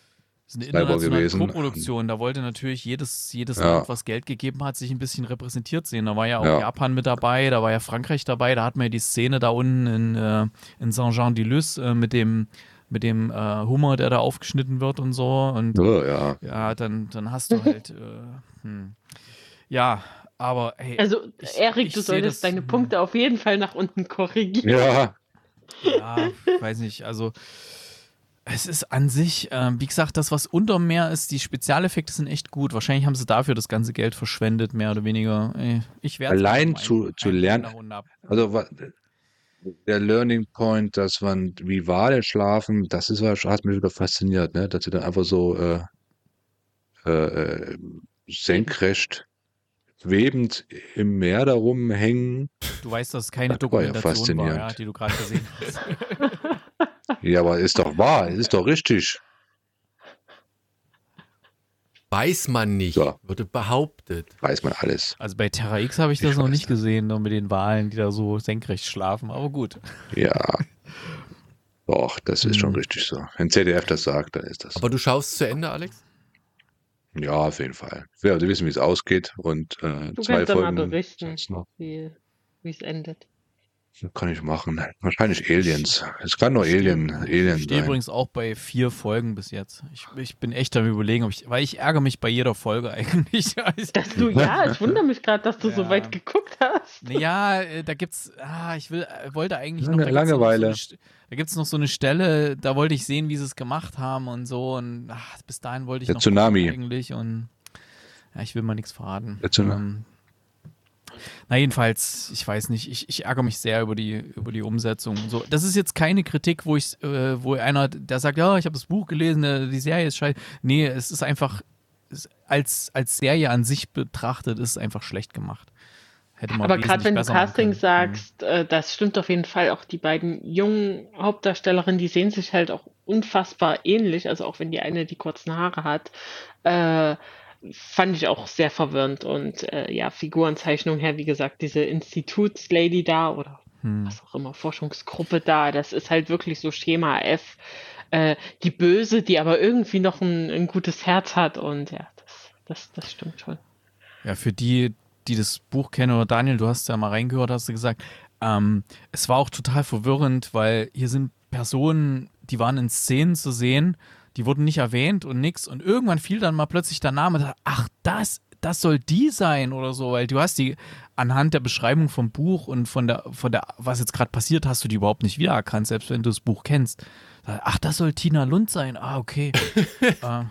ist eine internationale Co-Produktion. Da wollte natürlich jedes, jedes ja. Land, was Geld gegeben hat, sich ein bisschen repräsentiert sehen. Da war ja auch ja. Japan mit dabei, da war ja Frankreich dabei, da hatten wir ja die Szene da unten in, äh, in Saint-Jean-de-Luz äh, mit dem mit dem äh, Hummer, der da aufgeschnitten wird und so. Und oh, ja. ja, dann, dann hast du halt, äh, hm. ja, aber hey. Also, ich, Erik, ich du solltest das, deine hm. Punkte auf jeden Fall nach unten korrigieren. Ja. Ja, weiß nicht, also es ist an sich, äh, wie gesagt, das, was unter mehr ist, die Spezialeffekte sind echt gut. Wahrscheinlich haben sie dafür das ganze Geld verschwendet, mehr oder weniger. Ich werde Allein zu, zu lernen. Also der Learning Point, dass man wie Wale schlafen, das ist hat mich wieder fasziniert, ne? dass sie dann einfach so äh, äh, senkrecht schwebend im Meer darum hängen. Du weißt, dass es keine das Dokumentation war, ja war ja, die du gerade gesehen hast. Ja, aber ist doch wahr, ist doch richtig. Weiß man nicht, so. wurde behauptet. Weiß man alles. Also bei Terra X habe ich, ich das noch nicht gesehen, nur mit den Wahlen, die da so senkrecht schlafen, aber gut. Ja. Doch, das ist hm. schon richtig so. Wenn CDF das sagt, dann ist das. Aber du schaust zu Ende, Alex? Ja, auf jeden Fall. Wir wissen, wie es ausgeht und äh, du zwei kannst Folgen. Mal berichten, wie es endet. Kann ich machen. Wahrscheinlich Aliens. Es kann nur Alien, Alien Ich stehe übrigens auch bei vier Folgen bis jetzt. Ich, ich bin echt am überlegen, ob ich, weil ich ärgere mich bei jeder Folge eigentlich. Dass du, ja, ich wundere mich gerade, dass du ja. so weit geguckt hast. Ja, äh, da gibt's, ah, ich will, äh, wollte eigentlich noch. Lange, Langeweile. Noch so eine, da gibt es noch so eine Stelle, da wollte ich sehen, wie sie es gemacht haben und so. Und ach, bis dahin wollte ich Der noch Tsunami. eigentlich und ja, ich will mal nichts verraten. Der Tsunami. Ähm, na, jedenfalls, ich weiß nicht, ich, ich ärgere mich sehr über die, über die Umsetzung. So, das ist jetzt keine Kritik, wo ich, äh, wo einer, der sagt, ja, ich habe das Buch gelesen, äh, die Serie ist scheiße. Nee, es ist einfach, als, als Serie an sich betrachtet, ist es einfach schlecht gemacht. Aber gerade wenn du Casting mhm. sagst, äh, das stimmt auf jeden Fall. Auch die beiden jungen Hauptdarstellerinnen, die sehen sich halt auch unfassbar ähnlich. Also auch wenn die eine die kurzen Haare hat. Äh, fand ich auch sehr verwirrend. Und äh, ja, Figurenzeichnung her, wie gesagt, diese Institutslady da oder hm. was auch immer, Forschungsgruppe da, das ist halt wirklich so Schema F. äh, die Böse, die aber irgendwie noch ein, ein gutes Herz hat und ja, das, das, das stimmt schon. Ja, für die, die das Buch kennen, oder Daniel, du hast ja mal reingehört, hast du gesagt, ähm, es war auch total verwirrend, weil hier sind Personen, die waren in Szenen zu sehen, die wurden nicht erwähnt und nix. Und irgendwann fiel dann mal plötzlich der Name, ach, das, das soll die sein oder so, weil du hast die anhand der Beschreibung vom Buch und von der, von der, was jetzt gerade passiert, hast du die überhaupt nicht wiedererkannt, selbst wenn du das Buch kennst. Ach, das soll Tina Lund sein. Ah, okay. äh,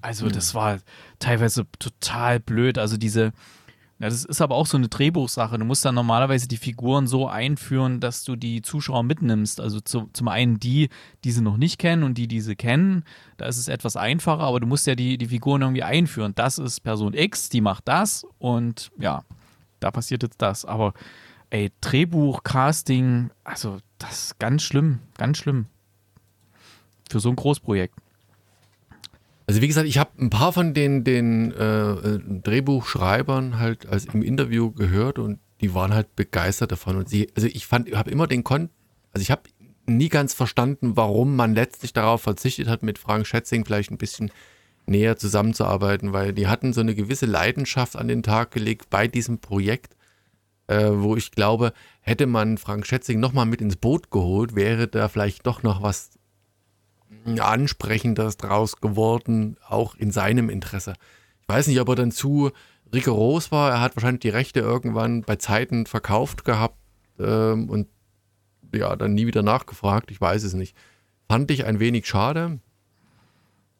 also, das war teilweise total blöd. Also, diese, ja, das ist aber auch so eine Drehbuchsache. Du musst dann normalerweise die Figuren so einführen, dass du die Zuschauer mitnimmst. Also zu, zum einen die, die sie noch nicht kennen und die, die sie kennen. Da ist es etwas einfacher, aber du musst ja die, die Figuren irgendwie einführen. Das ist Person X, die macht das und ja, da passiert jetzt das. Aber ey, Drehbuch, Casting, also das ist ganz schlimm, ganz schlimm. Für so ein Großprojekt. Also wie gesagt, ich habe ein paar von den, den äh, äh, Drehbuchschreibern halt als im Interview gehört und die waren halt begeistert davon. Und sie, also ich fand, habe immer den Kon, also ich habe nie ganz verstanden, warum man letztlich darauf verzichtet hat, mit Frank Schätzing vielleicht ein bisschen näher zusammenzuarbeiten, weil die hatten so eine gewisse Leidenschaft an den Tag gelegt bei diesem Projekt, äh, wo ich glaube, hätte man Frank Schätzing nochmal mit ins Boot geholt, wäre da vielleicht doch noch was Ansprechendes draus geworden, auch in seinem Interesse. Ich weiß nicht, ob er dann zu rigoros war. Er hat wahrscheinlich die Rechte irgendwann bei Zeiten verkauft gehabt ähm, und ja, dann nie wieder nachgefragt. Ich weiß es nicht. Fand ich ein wenig schade.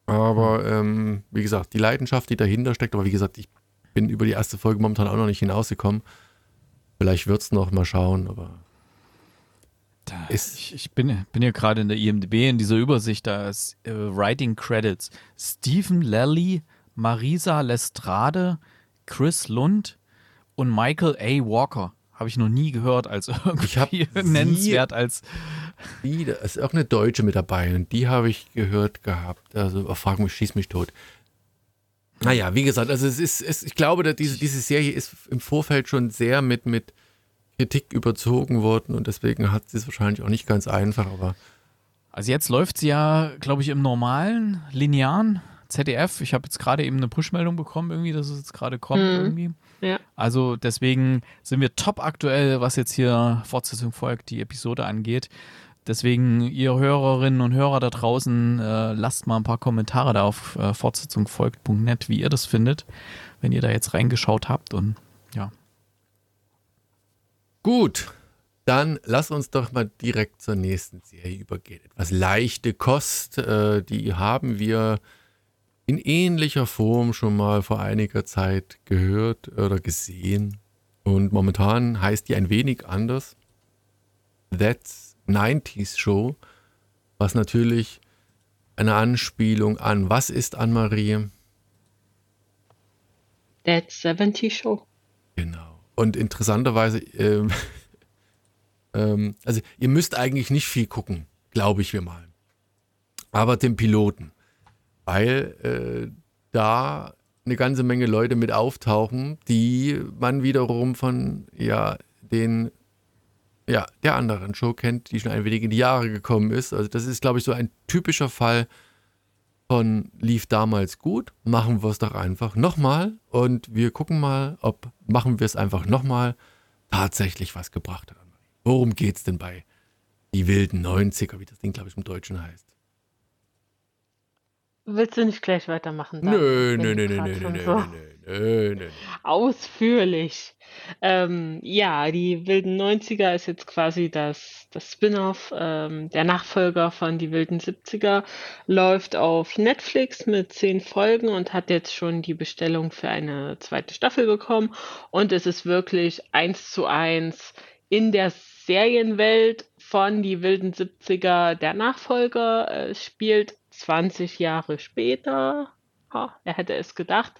Aber ähm, wie gesagt, die Leidenschaft, die dahinter steckt, aber wie gesagt, ich bin über die erste Folge momentan auch noch nicht hinausgekommen. Vielleicht wird es noch mal schauen, aber da, ich, ich, bin, bin hier gerade in der IMDb in dieser Übersicht, da ist äh, Writing Credits. Stephen Lally, Marisa Lestrade, Chris Lund und Michael A. Walker. Habe ich noch nie gehört als irgendwie nennenswert als. Die, da ist auch eine Deutsche mit dabei und die habe ich gehört gehabt. Also frag mich, schieß mich tot. Naja, wie gesagt, also es ist, es, ich glaube, dass diese, diese Serie ist im Vorfeld schon sehr mit, mit Kritik überzogen worden und deswegen hat sie es wahrscheinlich auch nicht ganz einfach, aber. Also jetzt läuft sie ja, glaube ich, im normalen, linearen ZDF. Ich habe jetzt gerade eben eine Push-Meldung bekommen, irgendwie, dass es jetzt gerade kommt, mhm. irgendwie. Ja. Also deswegen sind wir top aktuell, was jetzt hier Fortsetzung folgt, die Episode angeht. Deswegen, ihr Hörerinnen und Hörer da draußen, äh, lasst mal ein paar Kommentare da auf äh, fortsetzungfolgt.net, wie ihr das findet, wenn ihr da jetzt reingeschaut habt und. Gut, dann lass uns doch mal direkt zur nächsten Serie übergehen. Etwas leichte Kost, äh, die haben wir in ähnlicher Form schon mal vor einiger Zeit gehört oder gesehen. Und momentan heißt die ein wenig anders. That's 90s Show, was natürlich eine Anspielung an was ist Anne-Marie? That's 70 Show. Genau. Und interessanterweise, ähm, ähm, also ihr müsst eigentlich nicht viel gucken, glaube ich mir mal. Aber den Piloten, weil äh, da eine ganze Menge Leute mit auftauchen, die man wiederum von ja den ja der anderen Show kennt, die schon ein wenig in die Jahre gekommen ist. Also das ist, glaube ich, so ein typischer Fall von lief damals gut, machen wir es doch einfach nochmal und wir gucken mal, ob machen wir es einfach nochmal tatsächlich was gebracht hat. Worum geht es denn bei die wilden 90er, wie das Ding, glaube ich, im Deutschen heißt? Willst du nicht gleich weitermachen? Nö, nö, nö, nö, nö, nö, nö, nö, nö. Ausführlich. Ähm, ja, die wilden 90er ist jetzt quasi das, das Spin-off. Ähm, der Nachfolger von die wilden 70er läuft auf Netflix mit zehn Folgen und hat jetzt schon die Bestellung für eine zweite Staffel bekommen. Und es ist wirklich eins zu eins in der Serienwelt von die wilden 70er. Der Nachfolger äh, spielt 20 Jahre später ha, er hätte es gedacht,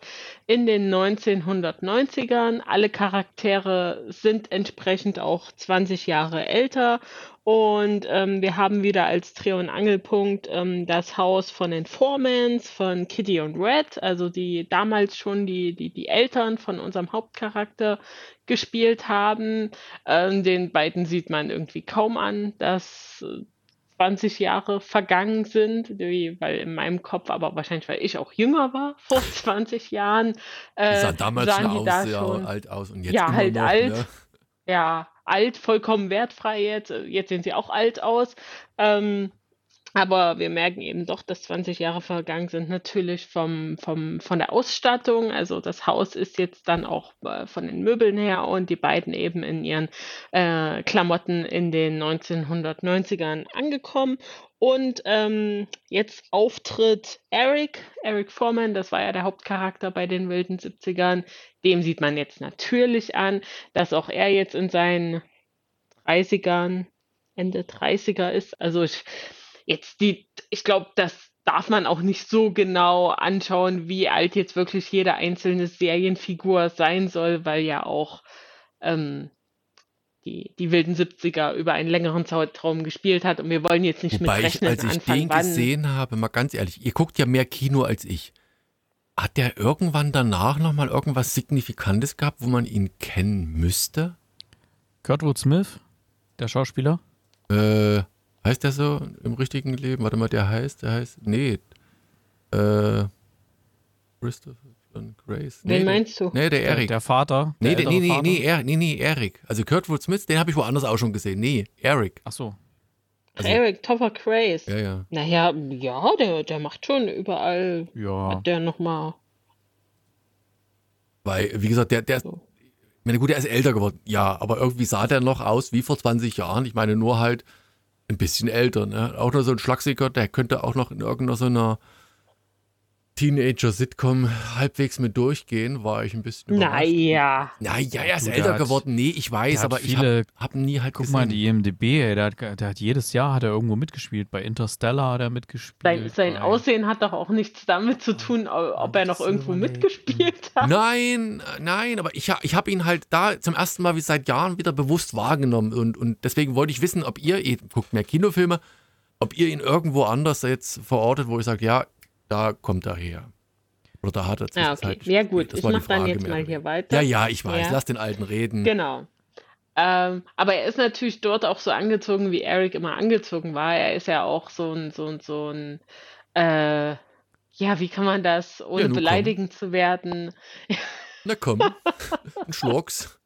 in den 1990ern. Alle Charaktere sind entsprechend auch 20 Jahre älter und ähm, wir haben wieder als Dreh- und Angelpunkt ähm, das Haus von den Formans, von Kitty und Red, also die damals schon die, die, die Eltern von unserem Hauptcharakter gespielt haben. Ähm, den beiden sieht man irgendwie kaum an. Das 20 Jahre vergangen sind, wie, weil in meinem Kopf, aber wahrscheinlich, weil ich auch jünger war vor 20 Jahren, Die äh, sah damals sahen die da ja, schon, alt aus und jetzt ja, halt noch, alt, ne? ja, alt, vollkommen wertfrei jetzt. Jetzt sehen sie auch alt aus. Ähm, aber wir merken eben doch, dass 20 Jahre vergangen sind, natürlich vom, vom, von der Ausstattung. Also das Haus ist jetzt dann auch äh, von den Möbeln her und die beiden eben in ihren äh, Klamotten in den 1990ern angekommen. Und ähm, jetzt Auftritt Eric, Eric Foreman, das war ja der Hauptcharakter bei den wilden 70ern. Dem sieht man jetzt natürlich an, dass auch er jetzt in seinen 30ern, Ende 30er ist. Also ich, jetzt die, ich glaube, das darf man auch nicht so genau anschauen, wie alt jetzt wirklich jede einzelne Serienfigur sein soll, weil ja auch ähm, die, die wilden 70er über einen längeren Zeitraum gespielt hat und wir wollen jetzt nicht Wobei mit ich, rechnen als ich anfangen, den wann. gesehen habe, mal ganz ehrlich, ihr guckt ja mehr Kino als ich. Hat der irgendwann danach nochmal irgendwas Signifikantes gehabt, wo man ihn kennen müsste? Kurtwood Smith, der Schauspieler. Äh, heißt der so im richtigen Leben? Warte mal, der heißt, der heißt, nee, äh, Christopher John Grace. Nee, Wen der- meinst du? Nee, der Der, Eric. der Vater. nee, der der, nee, nee, Vater. nee, er, nee, nee, Eric. Also Kurtwood Smith, den habe ich woanders auch schon gesehen. Nee, Eric. Ach so. Also- Eric Topper Craze. Ja, ja. Naja, ja, der, der macht schon überall, Ja. hat der nochmal Weil, wie gesagt, der, der, so. Ich meine, gut, er ist älter geworden, ja, aber irgendwie sah der noch aus wie vor 20 Jahren. Ich meine, nur halt ein bisschen älter, ne? Auch nur so ein Schlagsiger, der könnte auch noch in irgendeiner so einer Teenager-Sitcom halbwegs mit durchgehen, war ich ein bisschen. Naja. Naja, er ist Du, älter geworden. Nee, ich weiß, aber ich viele- habe hab nie halt Guck gesehen. mal, die IMDB, ey, der, hat, der hat jedes Jahr hat er irgendwo mitgespielt. Bei Interstellar hat er mitgespielt. Sein, sein Aussehen hat doch auch nichts damit zu tun, ob er noch irgendwo mitgespielt hat. Nein, nein, aber ich, ich habe ihn halt da zum ersten Mal wie seit Jahren wieder bewusst wahrgenommen und, und deswegen wollte ich wissen, ob ihr, ihr guckt mehr Kinofilme, ob ihr ihn irgendwo anders jetzt verortet, wo ich sage, ja, da kommt er her. Oder da hat er Ja, okay. zwischenzeitlich Ja, gespielt. gut. Das Ich mache dann jetzt mal hier weiter. Ja, ja, ich weiß, Ja. lass den Alten reden. Genau. Ähm, aber er ist natürlich dort auch so angezogen, wie Eric immer angezogen war. Er ist ja auch so ein, so ein, so ein, äh, ja, wie kann man das, ohne Ja, beleidigend zu werden? Na komm, ein Schlucks.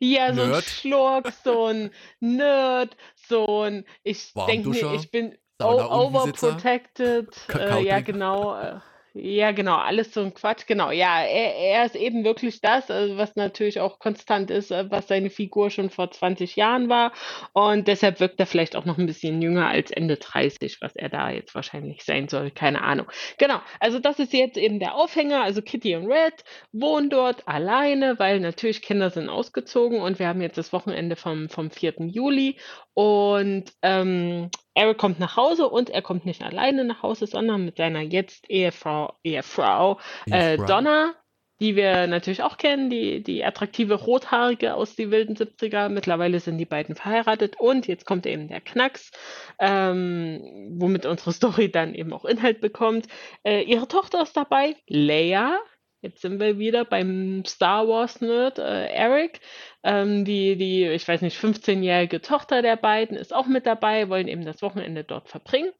Ja, so ein Nerd. Schlurk, so ein Nerd, so ein, ich denke ich bin Overprotected. Äh, ja, genau. Äh, ja, genau, alles so ein Quatsch. Genau, ja, er, er ist eben wirklich das, äh, was natürlich auch konstant ist, äh, was seine Figur schon vor 20 Jahren war. Und deshalb wirkt er vielleicht auch noch ein bisschen jünger als Ende 30, was er da jetzt wahrscheinlich sein soll. Keine Ahnung. Genau, also das ist jetzt eben der Aufhänger. Also Kitty und Red wohnen dort alleine, weil natürlich Kinder sind ausgezogen und wir haben jetzt das Wochenende vom, vom 4. Juli. Und ähm, Eric kommt nach Hause und er kommt nicht alleine nach Hause, sondern mit seiner jetzt Ehefrau, Ehefrau äh. Donna, die wir natürlich auch kennen, die, die attraktive Rothaarige aus die wilden 70er. Mittlerweile sind die beiden verheiratet und jetzt kommt eben der Knacks, ähm, womit unsere Story dann eben auch Inhalt bekommt. Äh, ihre Tochter ist dabei, Leia. Jetzt sind wir wieder beim Star Wars Nerd äh, Eric. Ähm, die, die, ich weiß nicht, 15-jährige Tochter der beiden ist auch mit dabei, wollen eben das Wochenende dort verbringen.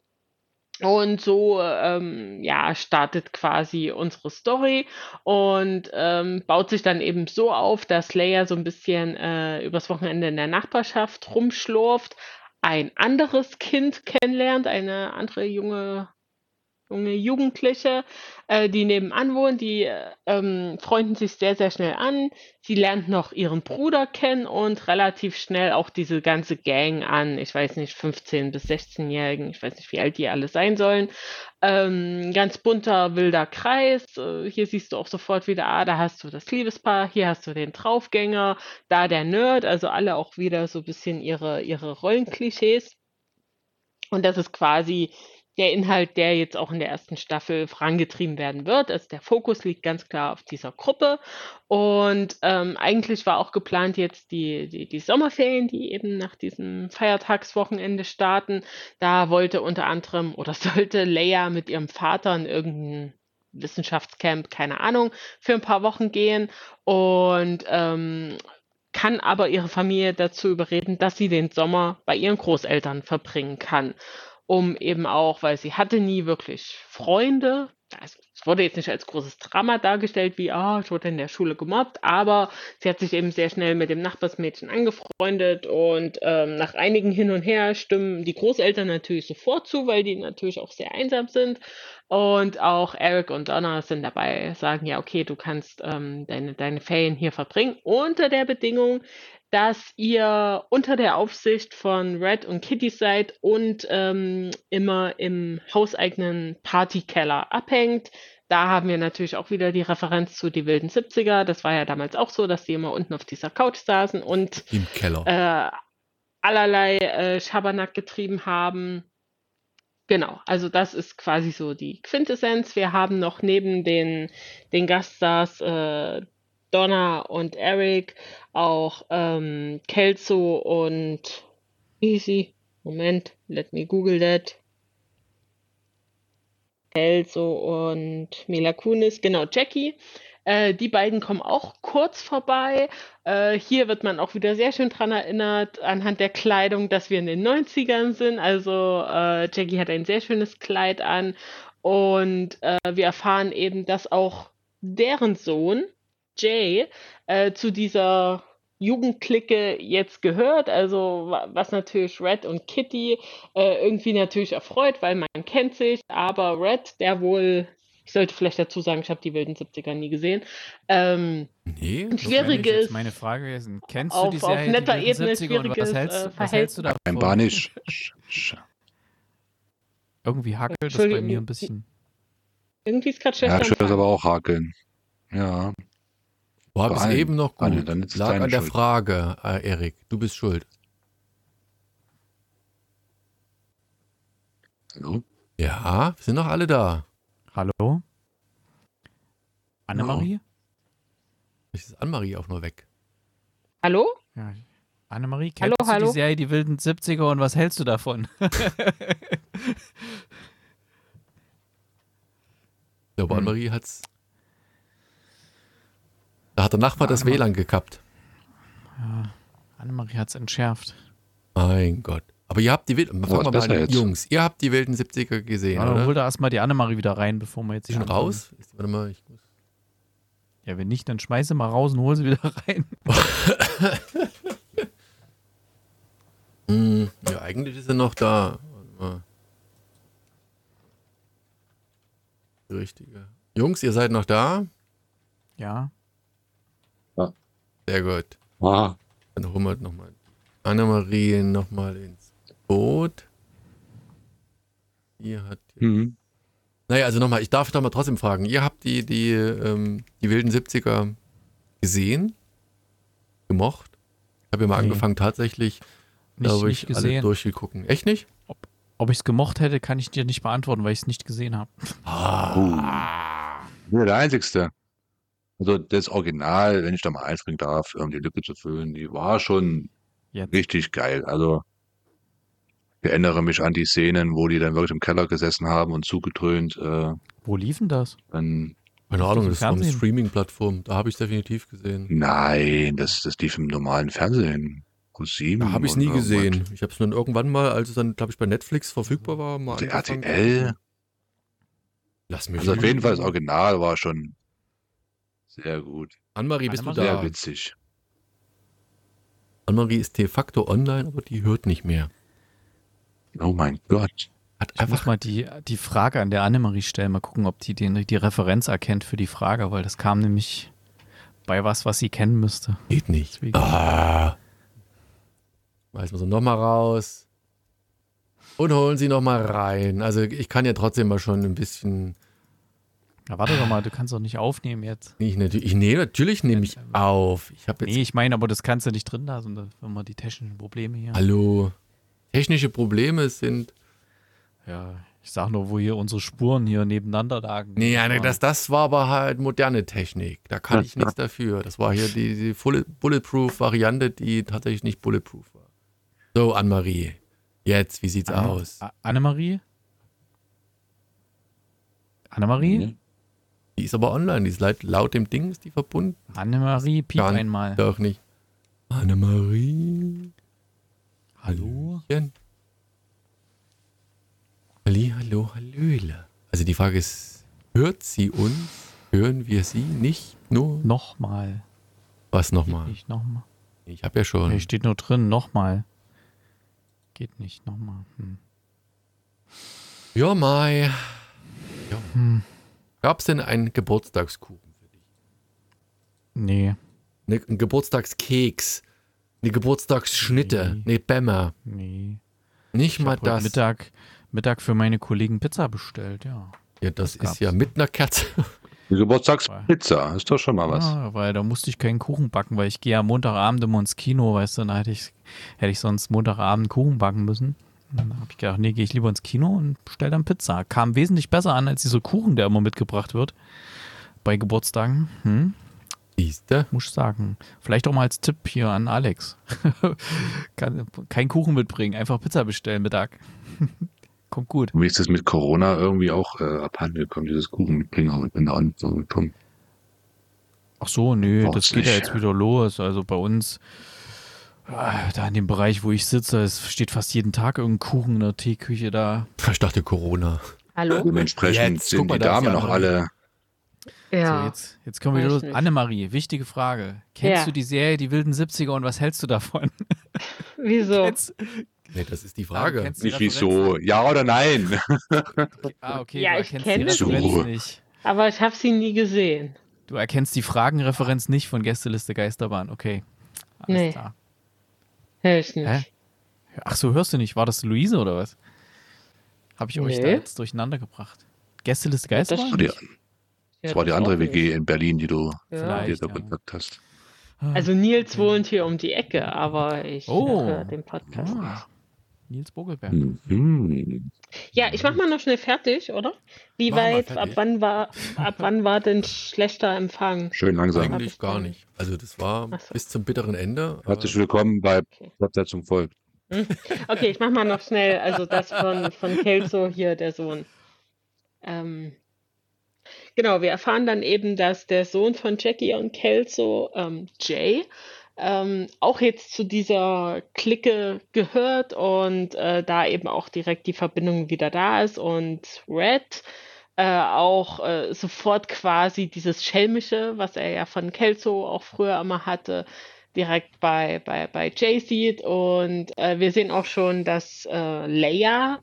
Und so ähm, ja, startet quasi unsere Story und ähm, baut sich dann eben so auf, dass Leia so ein bisschen äh, übers Wochenende in der Nachbarschaft rumschlurft, ein anderes Kind kennenlernt, eine andere junge, junge Jugendliche, äh, die nebenan wohnt, die äh, ähm, freunden sich sehr, sehr schnell an. Sie lernt noch ihren Bruder kennen und relativ schnell auch diese ganze Gang an. Ich weiß nicht, 15- bis 16-Jährigen, ich weiß nicht, wie alt die alle sein sollen. Ähm, ganz bunter, wilder Kreis. Äh, hier siehst du auch sofort wieder, ah, da hast du das Liebespaar, hier hast du den Draufgänger, da der Nerd, also alle auch wieder so ein bisschen ihre, ihre Rollenklischees. Und das ist quasi der Inhalt, der jetzt auch in der ersten Staffel vorangetrieben werden wird. Also der Fokus liegt ganz klar auf dieser Gruppe. Und ähm, eigentlich war auch geplant jetzt die, die, die Sommerferien, die eben nach diesem Feiertagswochenende starten. Da wollte unter anderem oder sollte Leia mit ihrem Vater in irgendein Wissenschaftscamp, keine Ahnung, für ein paar Wochen gehen. Und ähm, kann aber ihre Familie dazu überreden, dass sie den Sommer bei ihren Großeltern verbringen kann. Um eben auch, weil sie hatte nie wirklich Freunde, also es wurde jetzt nicht als großes Drama dargestellt, wie, ah, ich wurde in der Schule gemobbt, aber sie hat sich eben sehr schnell mit dem Nachbarsmädchen angefreundet und ähm, nach einigen Hin und Her stimmen die Großeltern natürlich sofort zu, weil die natürlich auch sehr einsam sind. Und auch Eric und Donna sind dabei, sagen ja, okay, du kannst ähm, deine, deine Ferien hier verbringen, unter der Bedingung, dass ihr unter der Aufsicht von Red und Kitty seid und ähm, immer im hauseigenen Partykeller abhängt. Da haben wir natürlich auch wieder die Referenz zu die wilden 70er. Das war ja damals auch so, dass die immer unten auf dieser Couch saßen und Im Keller. äh, allerlei äh, Schabernack getrieben haben. Genau, also das ist quasi so die Quintessenz. Wir haben noch neben den, den Gaststars äh, Donna und Eric auch ähm, Kelso und wie hieß sie? Moment, let me google that. Kelso und Mila Kunis, genau, Jackie. Äh, die beiden kommen auch kurz vorbei. Äh, hier wird man auch wieder sehr schön dran erinnert, anhand der Kleidung, dass wir in den 90ern sind. Also äh, Jackie hat ein sehr schönes Kleid an. Und äh, wir erfahren eben, dass auch deren Sohn, Jay, äh, zu dieser Jugendklicke jetzt gehört, also wa- was natürlich Red und Kitty äh, irgendwie natürlich erfreut, weil man kennt sich, aber Red, der wohl, ich sollte vielleicht dazu sagen, ich habe die wilden 70er nie gesehen, ähm, Nee, das Das schwieriges, jetzt meine Frage gewesen. Kennst du auf- die auf Serie netter die Ebene 70er und was schwieriges, hältst, äh, was hältst du davon? Ein Banisch. Sch- sch- Irgendwie hackelt das bei mir ein bisschen. irgendwie ist gerade schlecht Ja, ich es Empfang. aber auch hakeln. Ja. War bis eben noch gut. Anne, dann ist es Lag deine an der Schuld. Frage, äh, Erik. Du bist schuld. Hallo? Ja, wir sind noch alle da. Hallo? Annemarie? Vielleicht ist Annemarie auch nur weg. Hallo? Ja. Annemarie, Hallo, kennst du hallo? die Serie Die wilden 70er und was hältst du davon? Ich glaube, Hm. Annemarie hat's. Da hat der Nachbar das WLAN gekappt. ja, Annemarie hat es entschärft. Mein Gott. Aber ihr habt die wilden. Fangen wir mal an. Jungs. Ihr habt die wilden 70er gesehen, Ja, dann oder? hol da erstmal die Annemarie wieder rein, bevor wir jetzt Ist schon raus? Ist, warte mal, ich muss. Ja, wenn nicht, dann schmeiße mal raus und hol sie wieder rein. Hm, ja, eigentlich ist er noch da. Warte mal. Die richtige. Jungs, ihr seid noch da? Ja. Sehr gut. Ah, Dann holen wir nochmal Annemarie nochmal ins Boot. Ihr hat. mhm. Naja, also nochmal, ich darf doch mal trotzdem fragen. Ihr habt die, die, ähm, die wilden 70er gesehen? Gemocht? Ich habe ja mal Nee. angefangen, tatsächlich, Nicht, glaube nicht ich, alle gesehen. durchgegucken. Echt nicht? Ob ich es gemocht hätte, kann ich dir nicht beantworten, weil ich es nicht gesehen habe. Ah. Ja, der Einzigste. Also das Original, wenn ich da mal einspringen darf, um die Lücke zu füllen, die war schon Jetzt. richtig geil. Also ich erinnere mich an die Szenen, wo die dann wirklich im Keller gesessen haben und zugetrönt. Äh, Wo lief denn das? dann, Keine Ahnung, das war eine Fernsehen? Streaming-Plattform. Da habe ich es definitiv gesehen. nein, das, das lief im normalen Fernsehen. Q7 Da habe ich es nie gesehen. Ich habe es dann irgendwann mal, als es dann, glaube ich, bei Netflix verfügbar war, mal. Der. RTL. Lass mich Also auf jeden Fall das Original war schon sehr gut. Annemarie, bist du Annemarie? da? Sehr witzig. Annemarie ist de facto online, aber die hört nicht mehr. Oh mein Gott. Hat Ich muss einfach. mal die, die Frage an der Annemarie stellen, mal gucken, ob die den, die Referenz erkennt für die Frage, weil das kam nämlich bei was, was sie kennen müsste. Geht nicht. Deswegen. Ah. Weiß man so nochmal raus. Und holen sie nochmal rein. Also ich kann ja trotzdem mal schon ein bisschen. Na, warte doch mal, du kannst doch nicht aufnehmen jetzt. Ich, natürlich, ich nehme natürlich nehme ich auf. Ich habe jetzt. Nee, ich meine, aber das kannst du nicht drin lassen, da- wenn wir die technischen Probleme hier. Hallo. Technische Probleme sind. Ja, ich sag nur, wo hier unsere Spuren hier nebeneinander lagen. Nee, war- das, das war aber halt moderne Technik. Da kann ich nichts dafür. Das war hier die, die Bulletproof-Variante, die tatsächlich nicht Bulletproof war. So, Anne-Marie. Jetzt, wie sieht's Anne- aus? Annemarie? Annemarie? Mhm. Die ist aber online, die ist laut, laut dem Ding, ist die verbunden. Annemarie, piep Gar- einmal. Doch nicht. Annemarie. Hallo? Hallöchen. Halli, hallo, hallöle. Also die Frage ist, hört sie uns? Hören wir sie nicht nur? Nochmal. Was nochmal? Nicht nochmal. Ich habe ja schon. Hier steht nur drin, nochmal. Geht nicht, nochmal. Hm. Ja, Mai. Ja. Hm. Gab es denn einen Geburtstagskuchen für dich? Nee, Ne, einen Geburtstagskeks? Eine Geburtstagsschnitte? Nee. Nee, Bämmer? nee. Nicht Ich mal das. Mittag, Mittag für meine Kollegen Pizza bestellt, ja. Ja, das, Das ist ja mit einer Kerze. Die Geburtstagspizza, ist doch schon mal was. Ja, weil da musste ich keinen Kuchen backen, weil ich gehe ja Montagabend immer ins Kino, weißt du, dann hätte ich, hätte ich sonst Montagabend Kuchen backen müssen. Dann habe ich gedacht, nee, gehe ich lieber ins Kino und bestell dann Pizza. Kam wesentlich besser an als dieser Kuchen, der immer mitgebracht wird bei Geburtstagen. Hm, Siehste? muss ich sagen. Vielleicht auch mal als Tipp hier an Alex. Kann, kein Kuchen mitbringen, einfach Pizza bestellen Mittag. Kommt gut. Wie ist das mit Corona irgendwie auch äh, abhanden gekommen, dieses Kuchen mitbringen auch in der Hand so gekommen? Ach so, nö, Braucht's das geht ja nicht. jetzt wieder los. Also bei uns, da in dem Bereich, wo ich sitze, es steht fast jeden Tag irgendein Kuchen in der Teeküche da. Ich dachte Corona. Hallo? Dementsprechend Jetzt, sind mal, die Damen noch Annemarie. alle. Ja. So, jetzt, jetzt kommen wir los. Annemarie, wichtige Frage. Kennst Ja. du die Serie Die wilden 70er und was hältst du davon? Wieso? Kennst, Nee, das ist die Frage. kennst du die Nicht wieso, ja oder nein? Ah, okay, Ja, du ich erkennst kenne die sie. Referenz nicht. Aber ich habe sie nie gesehen. Du erkennst die Fragenreferenz nicht von Gästeliste Geisterbahn. Okay. Alles Nee. klar. Hör ich nicht. Hä? Ach so, hörst du nicht? War das Luise oder was? Habe ich euch da jetzt durcheinander gebracht? Gästeliste das Geisterbahn? Das war die, Ja, das war die das andere. WG in Berlin, die du Ja. Dir da ja. Kontakt hast. Also Nils wohnt hier um die Ecke, aber ich Oh. höre den Podcast Ah. nicht. Nils Bogelberg. Mhm. Ja, ich mach mal noch schnell fertig, oder? Wie weit, ab wann war, ab wann war denn schlechter Empfang? Schön langsam. Eigentlich ich gar nicht. Also das war so. bis zum bitteren Ende. Herzlich willkommen bei Okay. Fortsetzung folgt. Okay, ich mach mal noch schnell, also das von, von Kelso hier, der Sohn. Ähm, genau, wir erfahren dann eben, dass der Sohn von Jackie und Kelso, ähm, Jay, ähm, auch jetzt zu dieser Clique gehört und äh, da eben auch direkt die Verbindung wieder da ist und Red äh, auch äh, sofort quasi dieses Schelmische, was er ja von Kelso auch früher immer hatte, direkt bei, bei, bei Jay sieht. Und äh, wir sehen auch schon, dass äh, Leia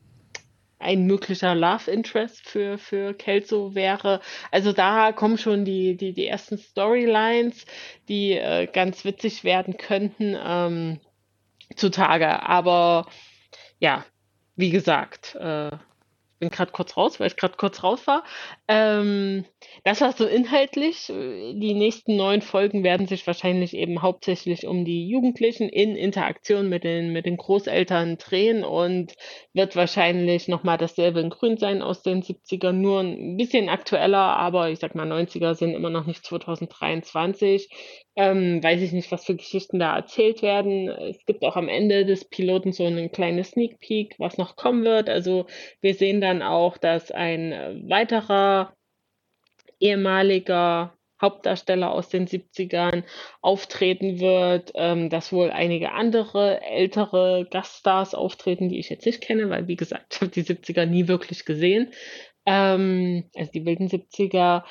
ein möglicher Love Interest für, für Kelso wäre. Also da kommen schon die, die, die ersten Storylines, die äh, ganz witzig werden könnten ähm, zutage. Aber ja, wie gesagt, äh, bin gerade kurz raus, weil ich gerade kurz raus war. Ähm, das war so inhaltlich. Die nächsten neun Folgen werden sich wahrscheinlich eben hauptsächlich um die Jugendlichen in Interaktion mit den, mit den Großeltern drehen und wird wahrscheinlich nochmal dasselbe in Grün sein aus den 70ern, nur ein bisschen aktueller, aber ich sag mal, 90er sind immer noch nicht 2023. Ähm, weiß ich nicht, was für Geschichten da erzählt werden. Es gibt auch am Ende des Piloten so einen kleinen Sneak Peek, was noch kommen wird. Also wir sehen dann auch, dass ein weiterer ehemaliger Hauptdarsteller aus den 70ern auftreten wird, ähm, dass wohl einige andere ältere Gaststars auftreten, die ich jetzt nicht kenne, weil wie gesagt, ich habe die 70er nie wirklich gesehen. Ähm, also die wilden 70er.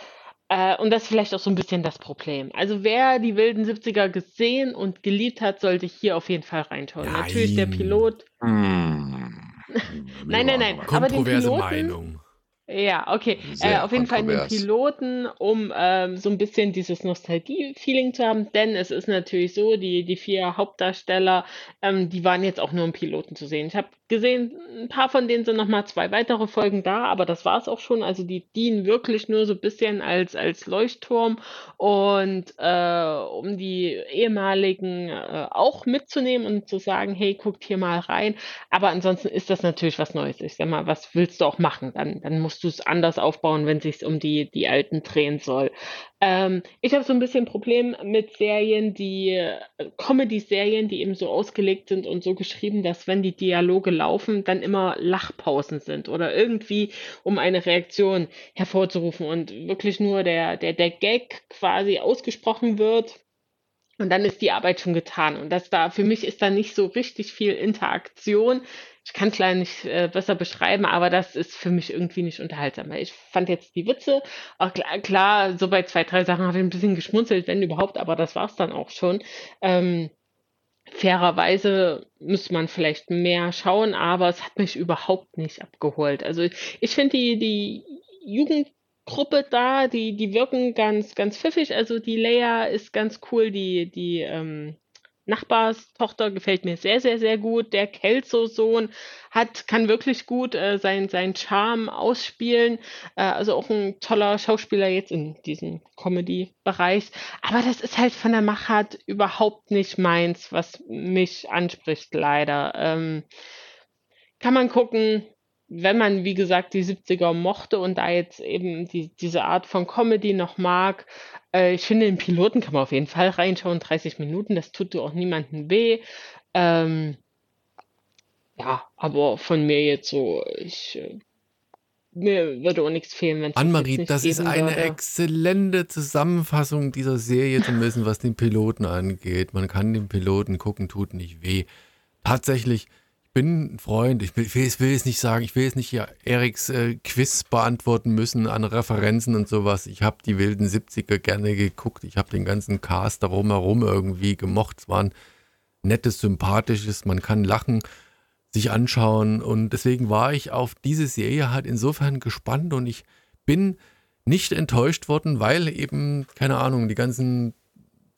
Äh, und das ist vielleicht auch so ein bisschen das Problem. Also wer die wilden 70er gesehen und geliebt hat, sollte hier auf jeden Fall reinschauen. Nein. Natürlich der Pilot. Hm. Nein, nein, nein. Aber den Kontroverse Piloten- Meinung. Ja, okay. Äh, auf jeden Fall den. Piloten, um ähm, so ein bisschen dieses Nostalgie-Feeling zu haben, denn es ist natürlich so, die, die vier Hauptdarsteller, ähm, die waren jetzt auch nur im Piloten zu sehen. Ich habe gesehen, ein paar von denen sind nochmal zwei weitere Folgen da, aber das war es auch schon. Also die dienen wirklich nur so ein bisschen als, als Leuchtturm und äh, um die ehemaligen äh, auch mitzunehmen und zu sagen, hey, guckt hier mal rein. Aber ansonsten ist das natürlich was Neues. Ich sag mal, was willst du auch machen? Dann, dann musst du es anders aufbauen, wenn es sich um die, die alten drehen soll. Ähm, ich habe so ein bisschen Problem mit Serien, die äh, Comedy-Serien, die eben so ausgelegt sind und so geschrieben, dass wenn die Dialoge laufen, dann immer Lachpausen sind oder irgendwie, um eine Reaktion hervorzurufen und wirklich nur der, der, der Gag quasi ausgesprochen wird Und dann ist die Arbeit schon getan. Und das da, für mich ist da nicht so richtig viel Interaktion. Ich kann es leider nicht äh, besser beschreiben, aber das ist für mich irgendwie nicht unterhaltsam. Ich fand jetzt die Witze, auch klar, klar so bei zwei, drei Sachen habe ich ein bisschen geschmunzelt, wenn überhaupt, aber das war es dann auch schon. Ähm, fairerweise müsste man vielleicht mehr schauen, aber es hat mich überhaupt nicht abgeholt. Also ich finde die, die Jugendgruppe da, die, die wirken ganz, ganz pfiffig. Also die Leia ist ganz cool, die, die ähm, Nachbarstochter gefällt mir sehr, sehr, sehr gut. Der Kelso-Sohn hat, kann wirklich gut äh, sein, sein Charme ausspielen. Äh, also auch ein toller Schauspieler jetzt in diesem Comedy-Bereich. Aber das ist halt von der Machart überhaupt nicht meins, was mich anspricht, leider. Ähm, kann man gucken, wenn man, wie gesagt, die 70er mochte und da jetzt eben die, diese Art von Comedy noch mag, äh, ich finde, den Piloten kann man auf jeden Fall reinschauen, 30 Minuten, das tut auch niemandem weh. Ähm, ja, aber von mir jetzt so, ich, äh, mir würde auch nichts fehlen, wenn es Annemarie, das ist eine würde. exzellente Zusammenfassung dieser Serie zumindest, was den Piloten angeht. Man kann den Piloten gucken, tut nicht weh. Tatsächlich, bin ein Freund, ich will, ich will es nicht sagen, ich will jetzt nicht hier Eriks äh, Quiz beantworten müssen an Referenzen und sowas. Ich habe die wilden 70er gerne geguckt. Ich habe den ganzen Cast darum herum irgendwie gemocht. Es war ein nettes, sympathisches, man kann lachen, sich anschauen. Und deswegen war ich auf diese Serie halt insofern gespannt und ich bin nicht enttäuscht worden, weil eben, keine Ahnung, die ganzen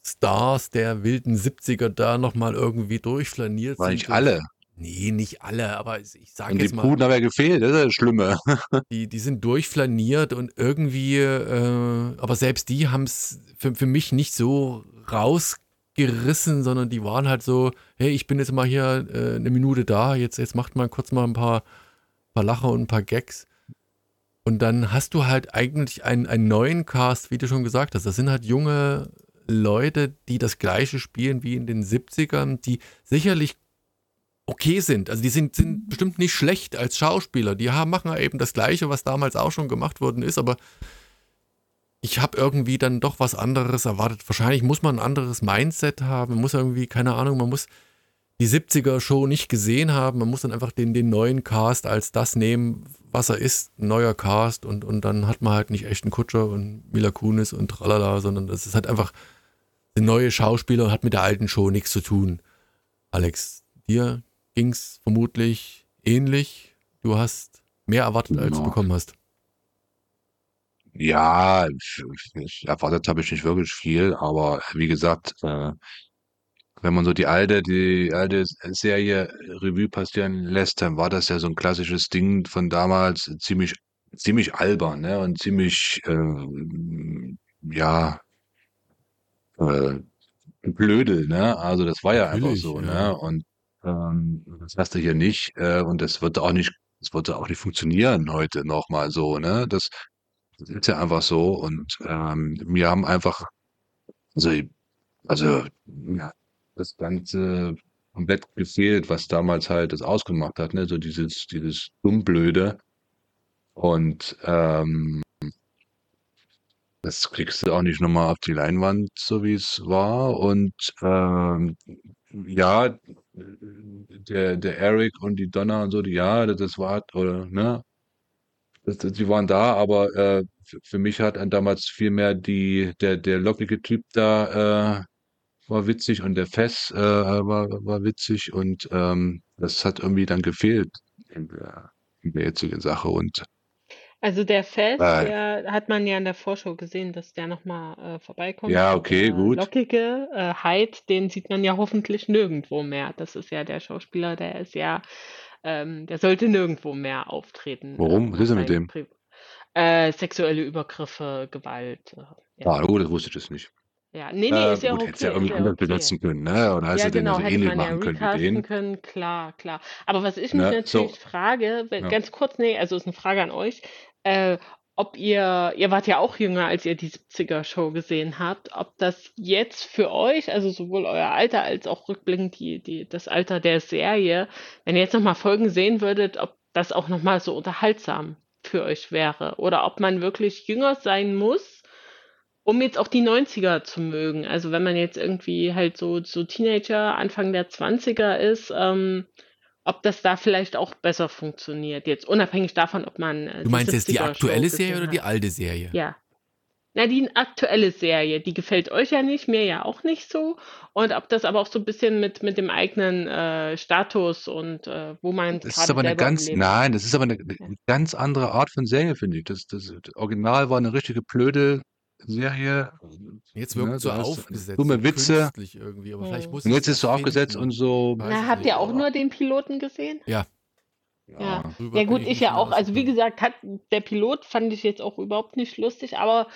Stars der wilden 70er da nochmal irgendwie durchflaniert sind. Nicht alle. Nee, nicht alle, aber ich sage jetzt mal. Die Bruden haben ja gefehlt, das ist das Schlimme. die, die sind durchflaniert und irgendwie, äh, aber selbst die haben es für, für mich nicht so rausgerissen, sondern die waren halt so, hey, ich bin jetzt mal hier äh, eine Minute da, jetzt, jetzt macht mal kurz mal ein paar, paar Lacher und ein paar Gags. Und dann hast du halt eigentlich einen, einen neuen Cast, wie du schon gesagt hast. Das sind halt junge Leute, die das gleiche spielen wie in den 70ern, die sicherlich okay sind. Also die sind, sind bestimmt nicht schlecht als Schauspieler. Die haben, machen ja eben das Gleiche, was damals auch schon gemacht worden ist, aber ich habe irgendwie dann doch was anderes erwartet. Wahrscheinlich muss man ein anderes Mindset haben. Man muss irgendwie, keine Ahnung, man muss die 70er-Show nicht gesehen haben. Man muss dann einfach den, den neuen Cast als das nehmen, was er ist. Ein neuer Cast und, und dann hat man halt nicht echt einen Kutscher und Mila Kunis und tralala, sondern das ist halt einfach eine neue Schauspieler und hat mit der alten Show nichts zu tun. Alex, dir ging es vermutlich ähnlich. Du hast mehr erwartet, als du bekommen hast. Ja, erwartet habe ich nicht wirklich viel, aber wie gesagt, äh, wenn man so die alte, die alte Serie Revue passieren lässt, dann war das ja so ein klassisches Ding von damals, ziemlich, ziemlich albern, ne? Und ziemlich, äh, ja, äh, blödel, ne? Also das war ja einfach so, ja. ne? Und ähm, das hast du hier nicht, äh, und das wird auch nicht das würde auch nicht funktionieren heute noch mal so, ne? Das das ist ja einfach so und, ähm, mir haben einfach also also, ja, das Ganze komplett gefehlt, was damals halt das ausgemacht hat, ne? So dieses dieses Dummblöde und, ähm das kriegst du auch nicht noch mal auf die Leinwand, so wie es war und, ähm, ja der, der Eric und die Donna und so, die, ja, das war, oder, ne? Das, das, die waren da, aber äh, für, für mich hat dann damals viel mehr die, der, der lockige Typ da äh, war witzig und der Fess äh, war, war witzig und ähm, das hat irgendwie dann gefehlt in der, in der jetzigen Sache und also der Fest, der hat man ja in der Vorschau gesehen, dass der nochmal äh, vorbeikommt. Ja, okay, der gut. Lockige äh, Hyde, den sieht man ja hoffentlich nirgendwo mehr. Das ist ja der Schauspieler, der ist ja, ähm, der sollte nirgendwo mehr auftreten. Warum? Was ist denn mit dem? Äh, sexuelle Übergriffe, Gewalt. Äh, ja. Ah, gut, das wusste ich das nicht. Ja, nee, nee, ist ja gut, okay. hättest ja irgendwie anders okay. benutzen können, ne? Oder Ja, du den ja genau, so hätte ähnlich machen können wie den? können, klar, klar. Aber was ich mich Ne? So. natürlich frage, wenn, Ja. ganz kurz, nee, also ist eine Frage an euch, äh, ob ihr, ihr wart ja auch jünger, als ihr die 70er-Show gesehen habt, ob das jetzt für euch, also sowohl euer Alter als auch rückblickend die, die, das Alter der Serie, wenn ihr jetzt nochmal Folgen sehen würdet, ob das auch nochmal so unterhaltsam für euch wäre oder ob man wirklich jünger sein muss, um jetzt auch die 90er zu mögen. Also wenn man jetzt irgendwie halt so, so Teenager, Anfang der 20er ist, ähm, ob das da vielleicht auch besser funktioniert. Jetzt unabhängig davon, ob man. Äh, du meinst jetzt die aktuelle Serie oder die alte Serie? Ja. Na, die aktuelle Serie, die gefällt euch ja nicht, mir ja auch nicht so. Und ob das aber auch so ein bisschen mit, mit dem eigenen äh, Status und äh, wo man Das ist aber eine ganz, nein, das ist aber eine, eine ganz andere Art von Serie, finde ich. Das, das, das Original war eine richtige blöde Serie. Jetzt wirkt ne, so aufgesetzt. Dumme Witze. Irgendwie, aber vielleicht muss und jetzt ist so aufgesetzt und so. Na, habt ihr auch nur den Piloten gesehen? Ja. Ja, ja. ja gut, ich, ich ja auch. Also wie gesagt, hat, der Pilot fand ich jetzt auch überhaupt nicht lustig, aber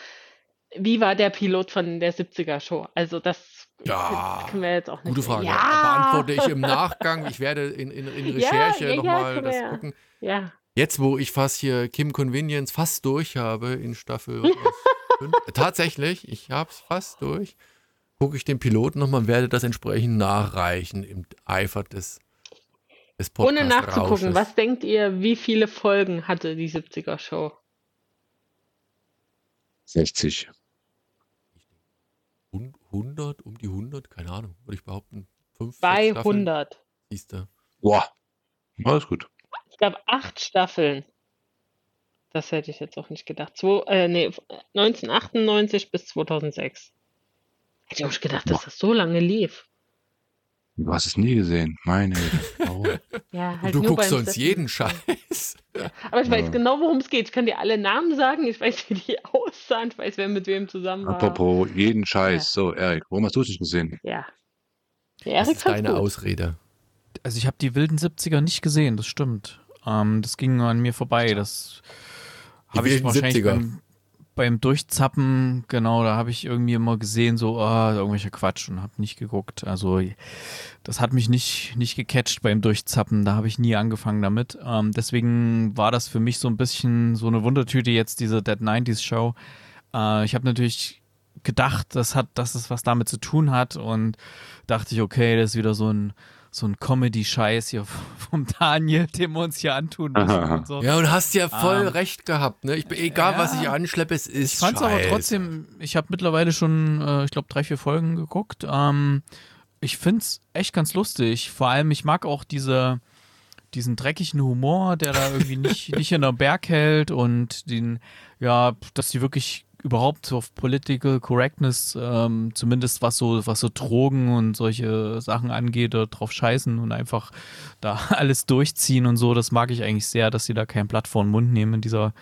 wie war der Pilot von der 70er Show? Also das ja, können wir jetzt auch nicht. Gute Frage. Ja. Beantworte ich im Nachgang. Ich werde in, in, in Recherche ja, ja, nochmal ja, das gucken. Ja. Jetzt, wo ich fast hier Kim Convenience fast durch habe in Staffel 5, tatsächlich, ich habe es fast durch, gucke ich den Piloten nochmal und werde das entsprechend nachreichen im Eifer des, des Podcasts. Ohne nachzugucken, was denkt ihr, wie viele Folgen hatte die 70er Show? 60. 100, um die 100, keine Ahnung, würde ich behaupten. 5, Bei 100. Siehst du. Boah, alles gut. Ich glaube, acht Staffeln. Das hätte ich jetzt auch nicht gedacht. Zwei, äh, nee, 1998 bis 2006. Hätte ich auch nicht gedacht, dass das so lange lief. Du hast es nie gesehen, meine Güte. ja, halt du nur guckst sonst jeden Scheiß. Ja. Aber ich weiß Ja. genau, worum es geht. Ich kann dir alle Namen sagen. Ich weiß, wie die aussahen. Ich weiß, wer mit wem zusammen war. Apropos jeden Scheiß. So, Erik, warum hast du es nicht gesehen? Ja. Das ist deine. Ausrede. Also ich habe die wilden 70er nicht gesehen, das stimmt. Ähm, das ging an mir vorbei. Das habe ich wahrscheinlich 70er. beim, beim Durchzappen, genau, da habe ich irgendwie immer gesehen, so ah, irgendwelcher Quatsch und habe nicht geguckt. Also das hat mich nicht, nicht gecatcht beim Durchzappen, da habe ich nie angefangen damit. Ähm, deswegen war das für mich so ein bisschen so eine Wundertüte jetzt, diese Dead 90s Show. Äh, ich habe natürlich gedacht, das hat, dass es was damit zu tun hat und dachte ich, okay, das ist wieder so ein so ein Comedy-Scheiß hier vom Daniel, den wir uns hier antun müssen und so. Ja, und hast ja voll Ähm, recht gehabt. Ne? Ich, bin- egal, ja. was ich anschleppe, es ist Ich fand es aber trotzdem, ich habe mittlerweile schon, äh, ich glaube, drei, vier Folgen geguckt. Ähm, ich finde es echt ganz lustig. Vor allem, ich mag auch diese, diesen dreckigen Humor, der da irgendwie nicht, nicht in der Berg hält und den, ja, dass die wirklich überhaupt auf Political Correctness, ähm, zumindest was so, was so Drogen und solche Sachen angeht, da drauf scheißen und einfach da alles durchziehen und so. Das mag ich eigentlich sehr, dass sie da kein Blatt vor den Mund nehmen in dieser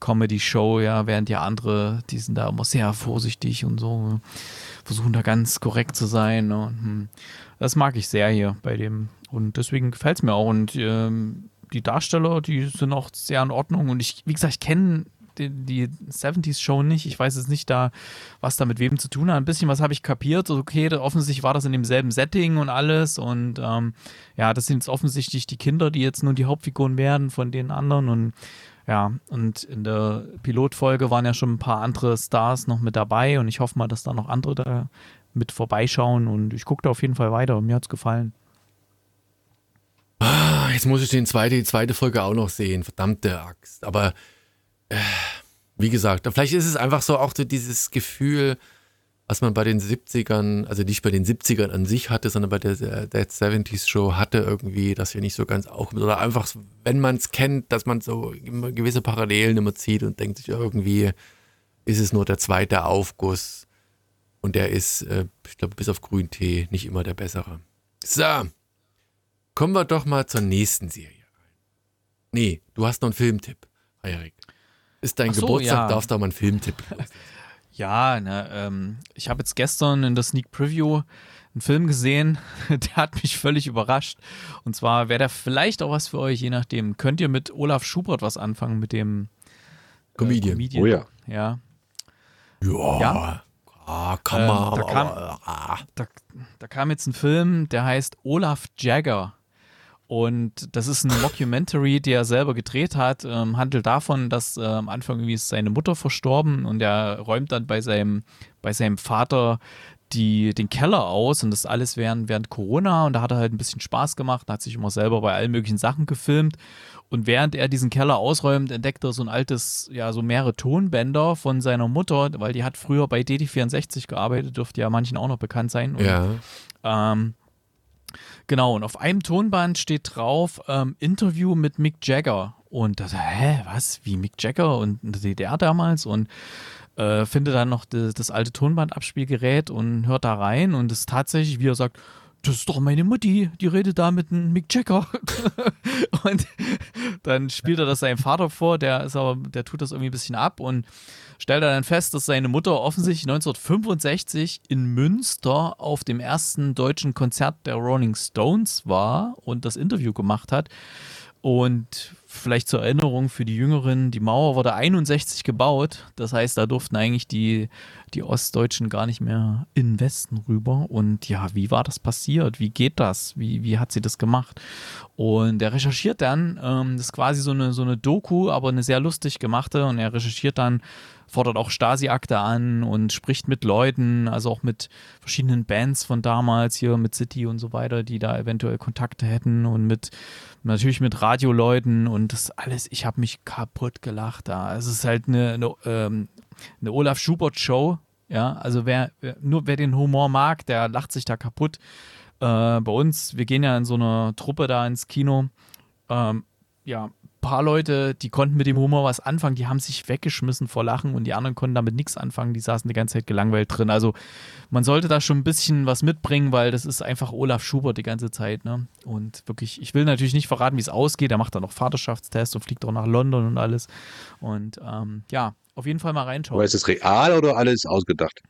Comedy-Show, ja, während ja andere, die sind da immer sehr vorsichtig und so, versuchen da ganz korrekt zu sein. ne, das mag ich sehr hier bei dem. Und deswegen gefällt es mir auch. Und ähm, die Darsteller, die sind auch sehr in Ordnung. Und ich, wie gesagt, ich kenne die, die 70s-Show nicht. Ich weiß jetzt nicht da, was da mit wem zu tun hat. Ein bisschen was habe ich kapiert. Okay, offensichtlich war das in demselben Setting und alles. Und ähm, ja, das sind jetzt offensichtlich die Kinder, die jetzt nun die Hauptfiguren werden von den anderen. Und ja, und in der Pilotfolge waren ja schon ein paar andere Stars noch mit dabei. Und ich hoffe mal, dass da noch andere da mit vorbeischauen. Und ich gucke da auf jeden Fall weiter. Mir hat es gefallen. Ah, jetzt muss ich den zweite, die zweite Folge auch noch sehen. Verdammte Axt. Aber wie gesagt, vielleicht ist es einfach so auch so dieses Gefühl, was man bei den 70ern, also nicht bei den 70ern an sich hatte, sondern bei der Dead 70s Show hatte irgendwie, dass wir nicht so ganz auch, oder einfach, wenn man es kennt, dass man so gewisse Parallelen immer zieht und denkt sich irgendwie, ist es nur der zweite Aufguss und der ist, äh, ich glaube, bis auf Grüntee nicht immer der bessere. So, kommen wir doch mal zur nächsten Serie. Nee, du hast noch einen Filmtipp, Erik. Ist dein so, Geburtstag, ja. darfst du auch mal einen Filmtipp. Ja, ne, ähm, ich habe jetzt gestern in der Sneak Preview einen Film gesehen, der hat mich völlig überrascht. Und zwar wäre der vielleicht auch was für euch, je nachdem. Könnt ihr mit Olaf Schubert was anfangen, mit dem äh, Comedian. Oh ja. Ja, Ja. Ja? Ah, kann Ähm, man, da aber, kam- ah. da, da kam jetzt ein Film, der heißt Olaf Jagger. Und das ist ein Mockumentary, die er selber gedreht hat. Ähm, handelt davon, dass äh, am Anfang irgendwie ist seine Mutter verstorben und er räumt dann bei seinem, bei seinem Vater die, den Keller aus und das alles während, während Corona und da hat er halt ein bisschen Spaß gemacht, hat sich immer selber bei allen möglichen Sachen gefilmt und während er diesen Keller ausräumt, entdeckt er so ein altes, ja, so mehrere Tonbänder von seiner Mutter, weil die hat früher bei DD64 gearbeitet, dürfte ja manchen auch noch bekannt sein. Und, Ja. ähm, genau, und auf einem Tonband steht drauf ähm, Interview mit Mick Jagger. Und da, hä, was? Wie Mick Jagger und DDR damals? Und äh, findet dann noch das, das alte Tonbandabspielgerät und hört da rein und es ist tatsächlich, wie er sagt, das ist doch meine Mutti, die redet da mit einem Mick Jagger. und dann spielt er das seinem Vater vor, der ist aber, der tut das irgendwie ein bisschen ab und stellt dann fest, dass seine Mutter offensichtlich 1965 in Münster auf dem ersten deutschen Konzert der Rolling Stones war und das Interview gemacht hat. Und vielleicht zur Erinnerung für die Jüngeren, die Mauer wurde 61 gebaut. Das heißt, da durften eigentlich die, die Ostdeutschen gar nicht mehr in den Westen rüber. Und ja, wie war das passiert? Wie geht das? Wie, wie hat sie das gemacht? Und er recherchiert dann, ähm, das ist quasi so eine, so eine Doku, aber eine sehr lustig gemachte. Und er recherchiert dann, fordert auch Stasi-Akte an und spricht mit Leuten, also auch mit verschiedenen Bands von damals, hier mit City und so weiter, die da eventuell Kontakte hätten und mit natürlich mit Radioleuten und das alles, ich habe mich kaputt gelacht da. Es ist halt eine, eine, ähm, eine Olaf Schubert-Show, ja, also wer, wer, nur wer den Humor mag, der lacht sich da kaputt. Äh, bei uns, wir gehen ja in so einer Truppe da ins Kino, ähm, ja, paar Leute, die konnten mit dem Humor was anfangen, die haben sich weggeschmissen vor Lachen und die anderen konnten damit nichts anfangen, die saßen die ganze Zeit gelangweilt drin. Also man sollte da schon ein bisschen was mitbringen, weil das ist einfach Olaf Schubert die ganze Zeit. Ne? Und wirklich, ich will natürlich nicht verraten, wie es ausgeht. Er macht dann noch Vaterschaftstest und fliegt auch nach London und alles. Und ähm, ja, auf jeden Fall mal reinschauen. Aber ist das real oder alles ausgedacht?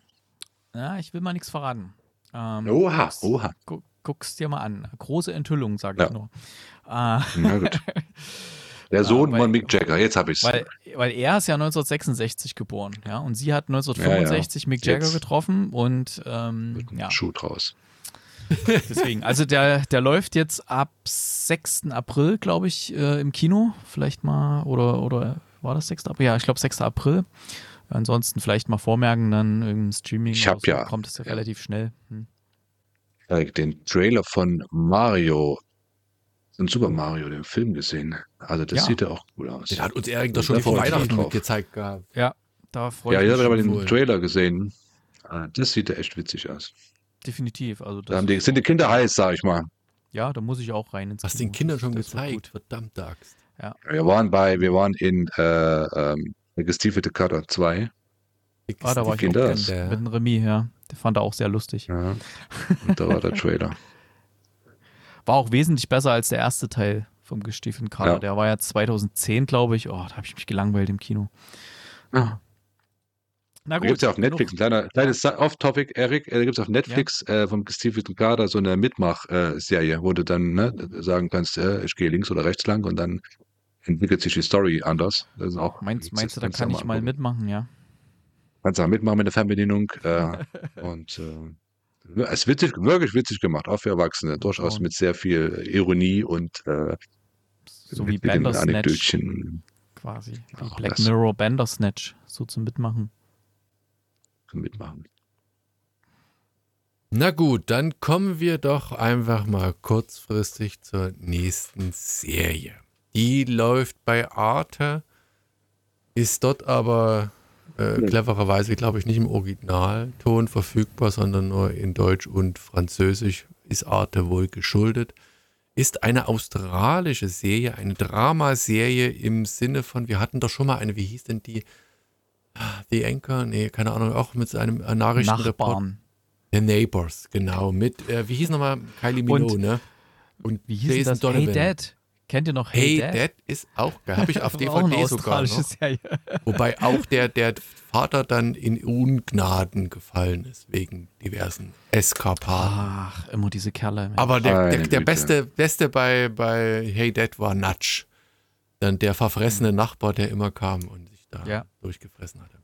Ja, ich will mal nichts verraten. Ähm, Oha, oha. gu- Guck's dir mal an. Große Enthüllung, sage ich Ja. nur. Äh, Na gut. Der Sohn weil- von Mick Jagger, jetzt habe ich's. Weil, weil er ist ja 1966 geboren, ja, und sie hat 1965 Mick Jagger Jetzt. getroffen und ähm, ein ja, Schuh draus. deswegen. Also der, der läuft jetzt ab 6. April, glaube ich, äh, im Kino. Vielleicht mal, oder, oder war das 6. April? Ja, ich glaube 6. April. Ansonsten vielleicht mal vormerken, dann im Streaming Ich hab so ja- kommt es ja ja. relativ schnell. Hm. den Trailer von Mario, von Super Mario, den Film gesehen. Also das Ja. sieht ja auch cool aus. Den hat uns Erik doch Da schon vor ich mich Weihnachten drauf. gezeigt gehabt. Ja, da freue Ja, ich ich mich habe aber den voll. Trailer gesehen. Ah, Das sieht ja echt witzig aus. definitiv. Also Da das, haben die, sind die Kinder heiß, sag ich mal. ja, da muss ich auch rein ins Hast den Kindern schon gezeigt. gut. Verdammte Axt. Wir waren bei, wir waren in äh, ähm, Gestiefelte Cutter 2. Ah, da war ich Kinder auch mit dem Remy, ja. Der fand er auch sehr lustig. Ja. Und da war der Trailer. War auch wesentlich besser als der erste Teil vom gestiefelten Kader. Ja. Der war ja 2010, glaube ich. Oh, da habe ich mich gelangweilt im Kino. Ja. Na Da gibt es ja auf. Netflix, ein kleiner, kleines Off-Topic, Eric, äh, da gibt es auf Netflix äh, vom Gestiefelten Kader so eine Mitmach-Serie, wo du dann ne, sagen kannst, äh, ich gehe links oder rechts lang und dann entwickelt sich die Story anders. Das ist auch, Meinst, meinst du, da kann ich mal mitmachen, ja? Kannst du auch mitmachen mit der Fernbedienung. Äh, und es ist witzig, wirklich witzig gemacht, auch für Erwachsene. Durchaus mit sehr viel Ironie und äh, So wie Bandersnatch Anekdötchen quasi. Wie Auch Black das. Mirror Bandersnatch, so zum Mitmachen. mitmachen. Na gut, dann kommen wir doch einfach mal kurzfristig zur nächsten Serie. Die läuft bei Arte, ist dort aber äh, clevererweise, glaube ich, nicht im Originalton verfügbar, sondern nur in Deutsch und Französisch ist Arte wohl geschuldet. Ist eine australische Serie, eine Dramaserie im Sinne von, wir hatten doch schon mal eine, wie hieß denn die? The Anchor? Nee, keine Ahnung, auch mit einem äh, Nachrichtenreport. Nachbarn. The Neighbors, genau. Mit, äh, wie hieß nochmal Kylie Minogue, Und ne? Und Wie hieß Jason das? Donovan. Hey Dad. Kennt ihr noch Hey, Hey, Dad? ist auch geil. Habe ich auf War auch eine DVD sogar noch. Serie. Wobei auch der, der Vater dann in Ungnaden gefallen ist, wegen diversen Eskapaden. Ach, immer diese Kerle. Mensch. Aber der, der, der beste, beste bei, bei Hey Dad war Nudge. Dann der verfressene Nachbar, der immer kam und sich da Ja. durchgefressen hatte.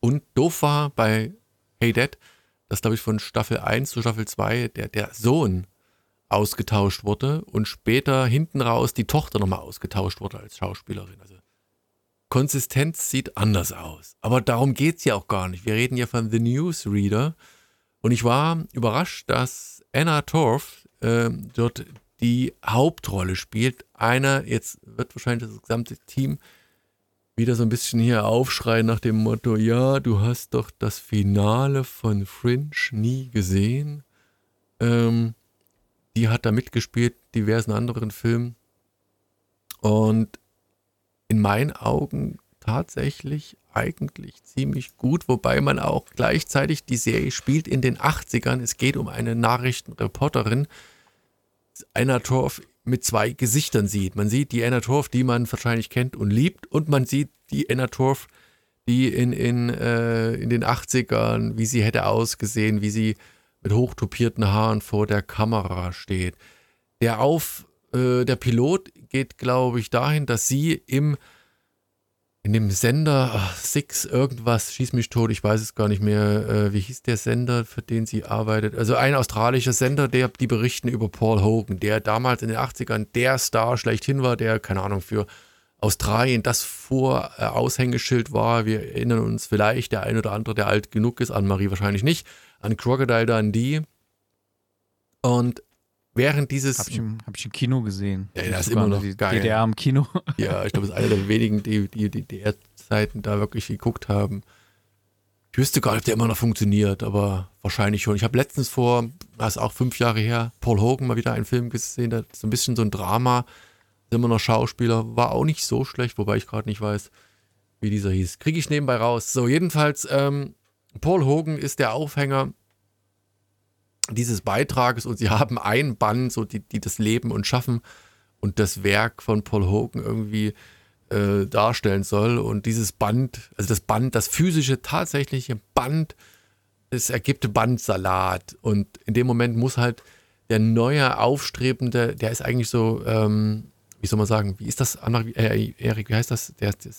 Und doof war bei Hey Dad, dass, glaube ich, von Staffel 1 zu Staffel 2 der, der Sohn ausgetauscht wurde und später hinten raus die Tochter nochmal ausgetauscht wurde als Schauspielerin. Also Konsistenz sieht anders aus. Aber darum geht es ja auch gar nicht. Wir reden ja von The Newsreader Und ich war überrascht, dass Anna Torf äh, dort die Hauptrolle spielt. Einer, jetzt wird wahrscheinlich das gesamte Team wieder so ein bisschen hier aufschreien nach dem Motto, ja, du hast doch das Finale von Fringe nie gesehen. Ähm, die hat da mitgespielt, diversen anderen Filmen. Und in meinen Augen tatsächlich eigentlich ziemlich gut, wobei man auch gleichzeitig die Serie spielt in den 80ern. Es geht um eine Nachrichtenreporterin, Anna Torf mit zwei Gesichtern sieht. Man sieht die Anna Torf, die man wahrscheinlich kennt und liebt, und man sieht die Anna Torf, die in, in, äh, in den 80ern, wie sie hätte ausgesehen, wie sie mit hochtopierten Haaren vor der Kamera steht. Der Auf, äh, der Pilot geht, glaube ich, dahin, dass sie im in dem Sender ach, Six irgendwas, schieß mich tot, ich weiß es gar nicht mehr, äh, wie hieß der Sender, für den sie arbeitet? Also ein australischer Sender, der die berichten über Paul Hogan, der damals in den 80ern der Star schlechthin war, der, keine Ahnung, für Australien das vor äh, Aushängeschild war. Wir erinnern uns vielleicht, der ein oder andere, der alt genug ist, an Marie wahrscheinlich nicht, an Crocodile Dundee. Und während dieses. Hab ich im, hab ich im Kino gesehen. Ja, das ist immer noch die geil. DDR im Kino. Ja, ich glaube, das ist einer der wenigen, die die DDR-Zeiten da wirklich geguckt haben. Ich wüsste gar nicht, ob der immer noch funktioniert, aber wahrscheinlich schon. Ich habe letztens vor, das ist auch fünf Jahre her, Paul Hogan mal wieder einen Film gesehen, der so ein bisschen so ein Drama, ist immer noch Schauspieler, war auch nicht so schlecht, wobei ich gerade nicht weiß, wie dieser hieß. Kriege ich nebenbei raus. So, jedenfalls, ähm, Paul Hogan ist der Aufhänger dieses Beitrages und sie haben ein Band, so die, die das Leben und Schaffen und das Werk von Paul Hogan irgendwie äh, darstellen soll. Und dieses Band, also das Band, das physische, tatsächliche Band, es ergibt Bandsalat. Und in dem Moment muss halt der neue Aufstrebende, der ist eigentlich so, ähm, wie soll man sagen, wie ist das, äh, Erik, wie heißt das? Der, der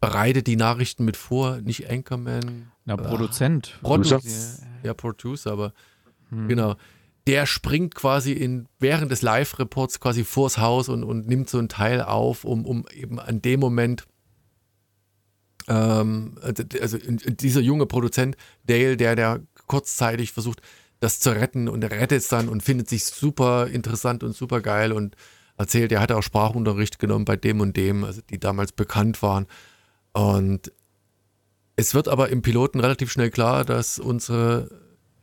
bereitet die Nachrichten mit vor, nicht Anchorman. Na, Produzent. Ah, Producer. Ja, Producer, aber hm. Genau. Der springt quasi in, während des Live-Reports quasi vors Haus und, und nimmt so einen Teil auf, um, um eben an dem Moment ähm, also dieser junge Produzent Dale, der, der kurzzeitig versucht, das zu retten und er rettet es dann und findet sich super interessant und super geil und erzählt, er hatte auch Sprachunterricht genommen bei dem und dem, also die damals bekannt waren. Und es wird aber im Piloten relativ schnell klar, dass unsere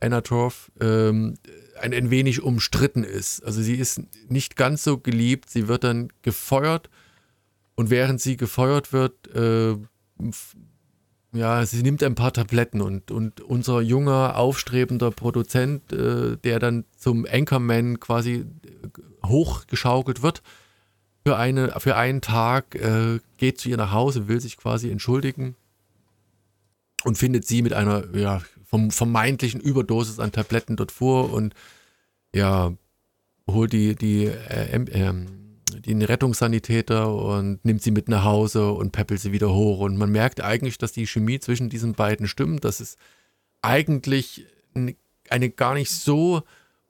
Anna Torf ähm, ein, ein wenig umstritten ist. Also sie ist nicht ganz so geliebt, sie wird dann gefeuert. Und während sie gefeuert wird, äh, ja, sie nimmt ein paar Tabletten. Und, und unser junger, aufstrebender Produzent, äh, der dann zum Anchorman quasi äh, hochgeschaukelt wird, für, eine, für einen Tag äh, geht zu ihr nach Hause, will sich quasi entschuldigen und findet sie mit einer, ja, vom vermeintlichen Überdosis an Tabletten dort vor und ja, holt die, die, äh, äh, den Rettungssanitäter und nimmt sie mit nach Hause und peppelt sie wieder hoch. Und man merkt eigentlich, dass die Chemie zwischen diesen beiden stimmt, dass es eigentlich eine gar nicht so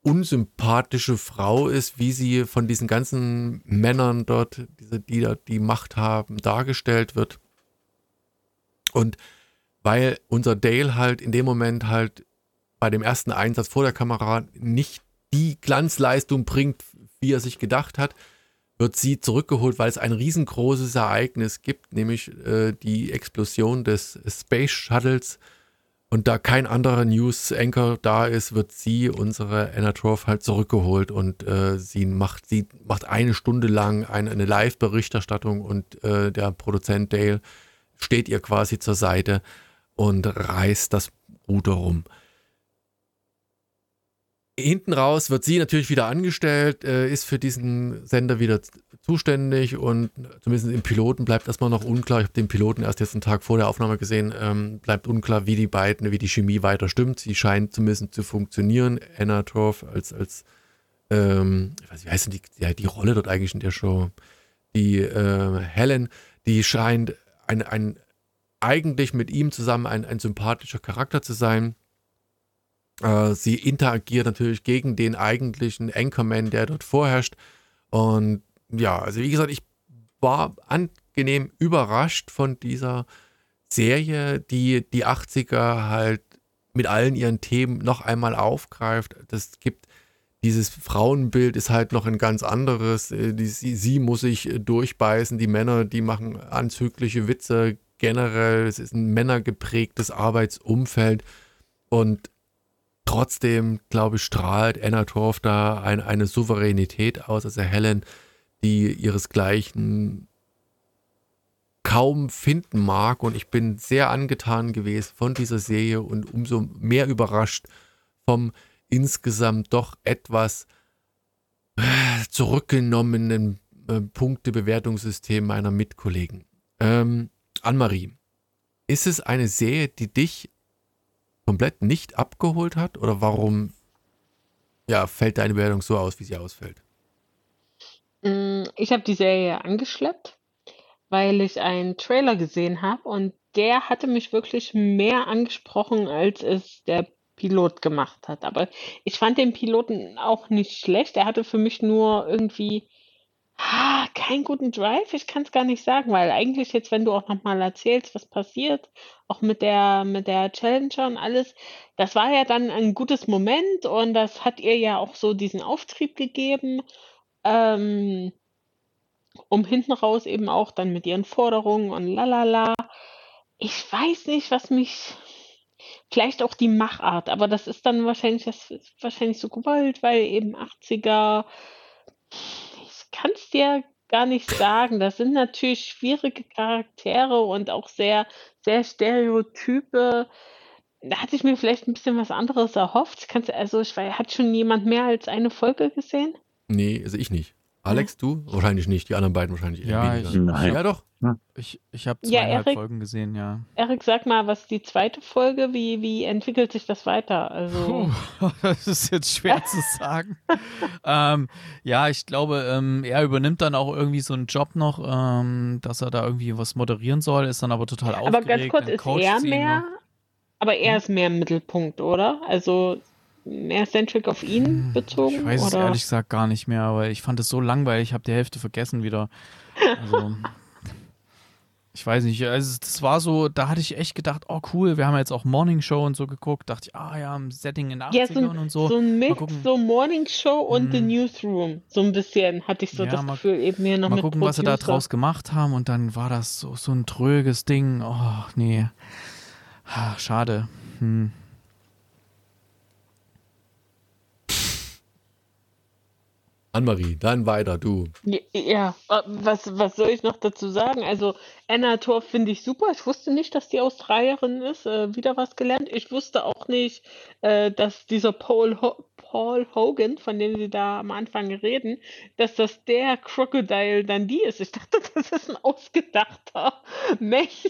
unsympathische Frau ist, wie sie von diesen ganzen Männern dort, diese, die da die Macht haben, dargestellt wird. Und weil unser Dale halt in dem Moment halt bei dem ersten Einsatz vor der Kamera nicht die Glanzleistung bringt, wie er sich gedacht hat, wird sie zurückgeholt, weil es ein riesengroßes Ereignis gibt, nämlich äh, die Explosion des Space Shuttles. Und da kein anderer News Anchor da ist, wird sie, unsere Anna Torf, halt zurückgeholt und äh, sie macht, sie macht eine Stunde lang eine, eine Live-Berichterstattung und äh, der Produzent Dale steht ihr quasi zur Seite und reißt das Ruder rum. Hinten raus wird sie natürlich wieder angestellt, äh, ist für diesen Sender wieder zuständig und zumindest im Piloten bleibt erstmal noch unklar. Ich habe den Piloten erst jetzt einen Tag vor der Aufnahme gesehen, ähm, bleibt unklar, wie die beiden, wie die Chemie weiter stimmt. Sie scheint zumindest zu funktionieren. Anna Torf als, als ähm, ich weiß, wie heißt denn die, ja, die Rolle dort eigentlich in der Show? Die äh, Helen, die scheint ein, ein eigentlich mit ihm zusammen ein, ein sympathischer Charakter zu sein. Äh, sie interagiert natürlich gegen den eigentlichen Anchorman, der dort vorherrscht. Und ja, also wie gesagt, ich war angenehm überrascht von dieser Serie, die die 80er halt mit allen ihren Themen noch einmal aufgreift. Das gibt dieses Frauenbild ist halt noch ein ganz anderes. Äh, die, sie, sie, muss sich durchbeißen. Die Männer, die machen anzügliche Witze generell. Es ist ein männergeprägtes Arbeitsumfeld. Und trotzdem, glaube ich, strahlt Anna Torf da ein, eine Souveränität aus. Also Helen, die ihresgleichen kaum finden mag. Und ich bin sehr angetan gewesen von dieser Serie und umso mehr überrascht vom insgesamt doch etwas äh, zurückgenommenen äh, Punktebewertungssystem meiner Mitkollegen. Ähm, Anne-Marie, ist es eine Serie, die dich komplett nicht abgeholt hat oder warum ja, fällt deine Bewertung so aus, wie sie ausfällt? Mm, ich habe die Serie angeschleppt, weil ich einen Trailer gesehen habe und der hatte mich wirklich mehr angesprochen, als es der Pilot gemacht hat. Aber ich fand den Piloten auch nicht schlecht. Er hatte für mich nur irgendwie ah, keinen guten Drive. Ich kann es gar nicht sagen, weil eigentlich jetzt, wenn du auch nochmal erzählst, was passiert, auch mit der, mit der Challenger und alles, das war ja dann ein gutes Moment und das hat ihr ja auch so diesen Auftrieb gegeben, ähm, um hinten raus eben auch dann mit ihren Forderungen und lalala. Ich weiß nicht, was mich Vielleicht auch die Machart, aber das ist dann wahrscheinlich, das ist wahrscheinlich so gewollt, weil eben 80er, ich kann es dir gar nicht sagen. Das sind natürlich schwierige Charaktere und auch sehr, sehr Stereotype. Da hatte ich mir vielleicht ein bisschen was anderes erhofft. Kannst, also, ich hat schon jemand mehr als eine Folge gesehen? Nee, also ich nicht. Alex, du? Wahrscheinlich nicht. Die anderen beiden wahrscheinlich eher Ja, weniger. ich- Nein. Ja, doch. Ich, ich habe Ja, zweieinhalb Erik- Folgen gesehen, ja. Erik, sag mal, was die zweite Folge? Wie, wie entwickelt sich das weiter? Also, Puh, das ist jetzt schwer zu sagen. ähm, ja, ich glaube, ähm, er übernimmt dann auch irgendwie so einen Job noch, ähm, dass er da irgendwie was moderieren soll, ist dann aber total aber aufgeregt. ganz kurz, ist er mehr, aber er Hm? ist mehr im Mittelpunkt, oder? Also mehr centric auf ihn Hm, bezogen? Ich weiß es oder? ehrlich gesagt gar nicht mehr, aber ich fand es so langweilig, ich habe die Hälfte vergessen wieder. Also, ich weiß nicht, also das war so, da hatte ich echt gedacht, oh cool, wir haben jetzt auch Morning Show und so geguckt, dachte ich, ah ja, im Setting in den 80ern Ja, so, ein- und so. so ein Mix, so Morning Show und The Hm. Newsroom. So ein bisschen hatte ich so Ja, das mal- Gefühl, eben hier noch Mal mit gucken, was sie da Producer. draus gemacht haben und dann war das so, so ein tröges Ding. Oh, nee. Schade. Hm. Anne-Marie, dann weiter, du. Ja, was, was soll ich noch dazu sagen? Also, Anna Torf finde ich super. Ich wusste nicht, dass die Australierin ist. Äh, wieder was gelernt. Ich wusste auch nicht, äh, dass dieser Paul, Ho Paul Hogan, von dem sie da am Anfang reden, dass das der Crocodile dann die ist. Ich dachte, das ist ein ausgedachter Mensch.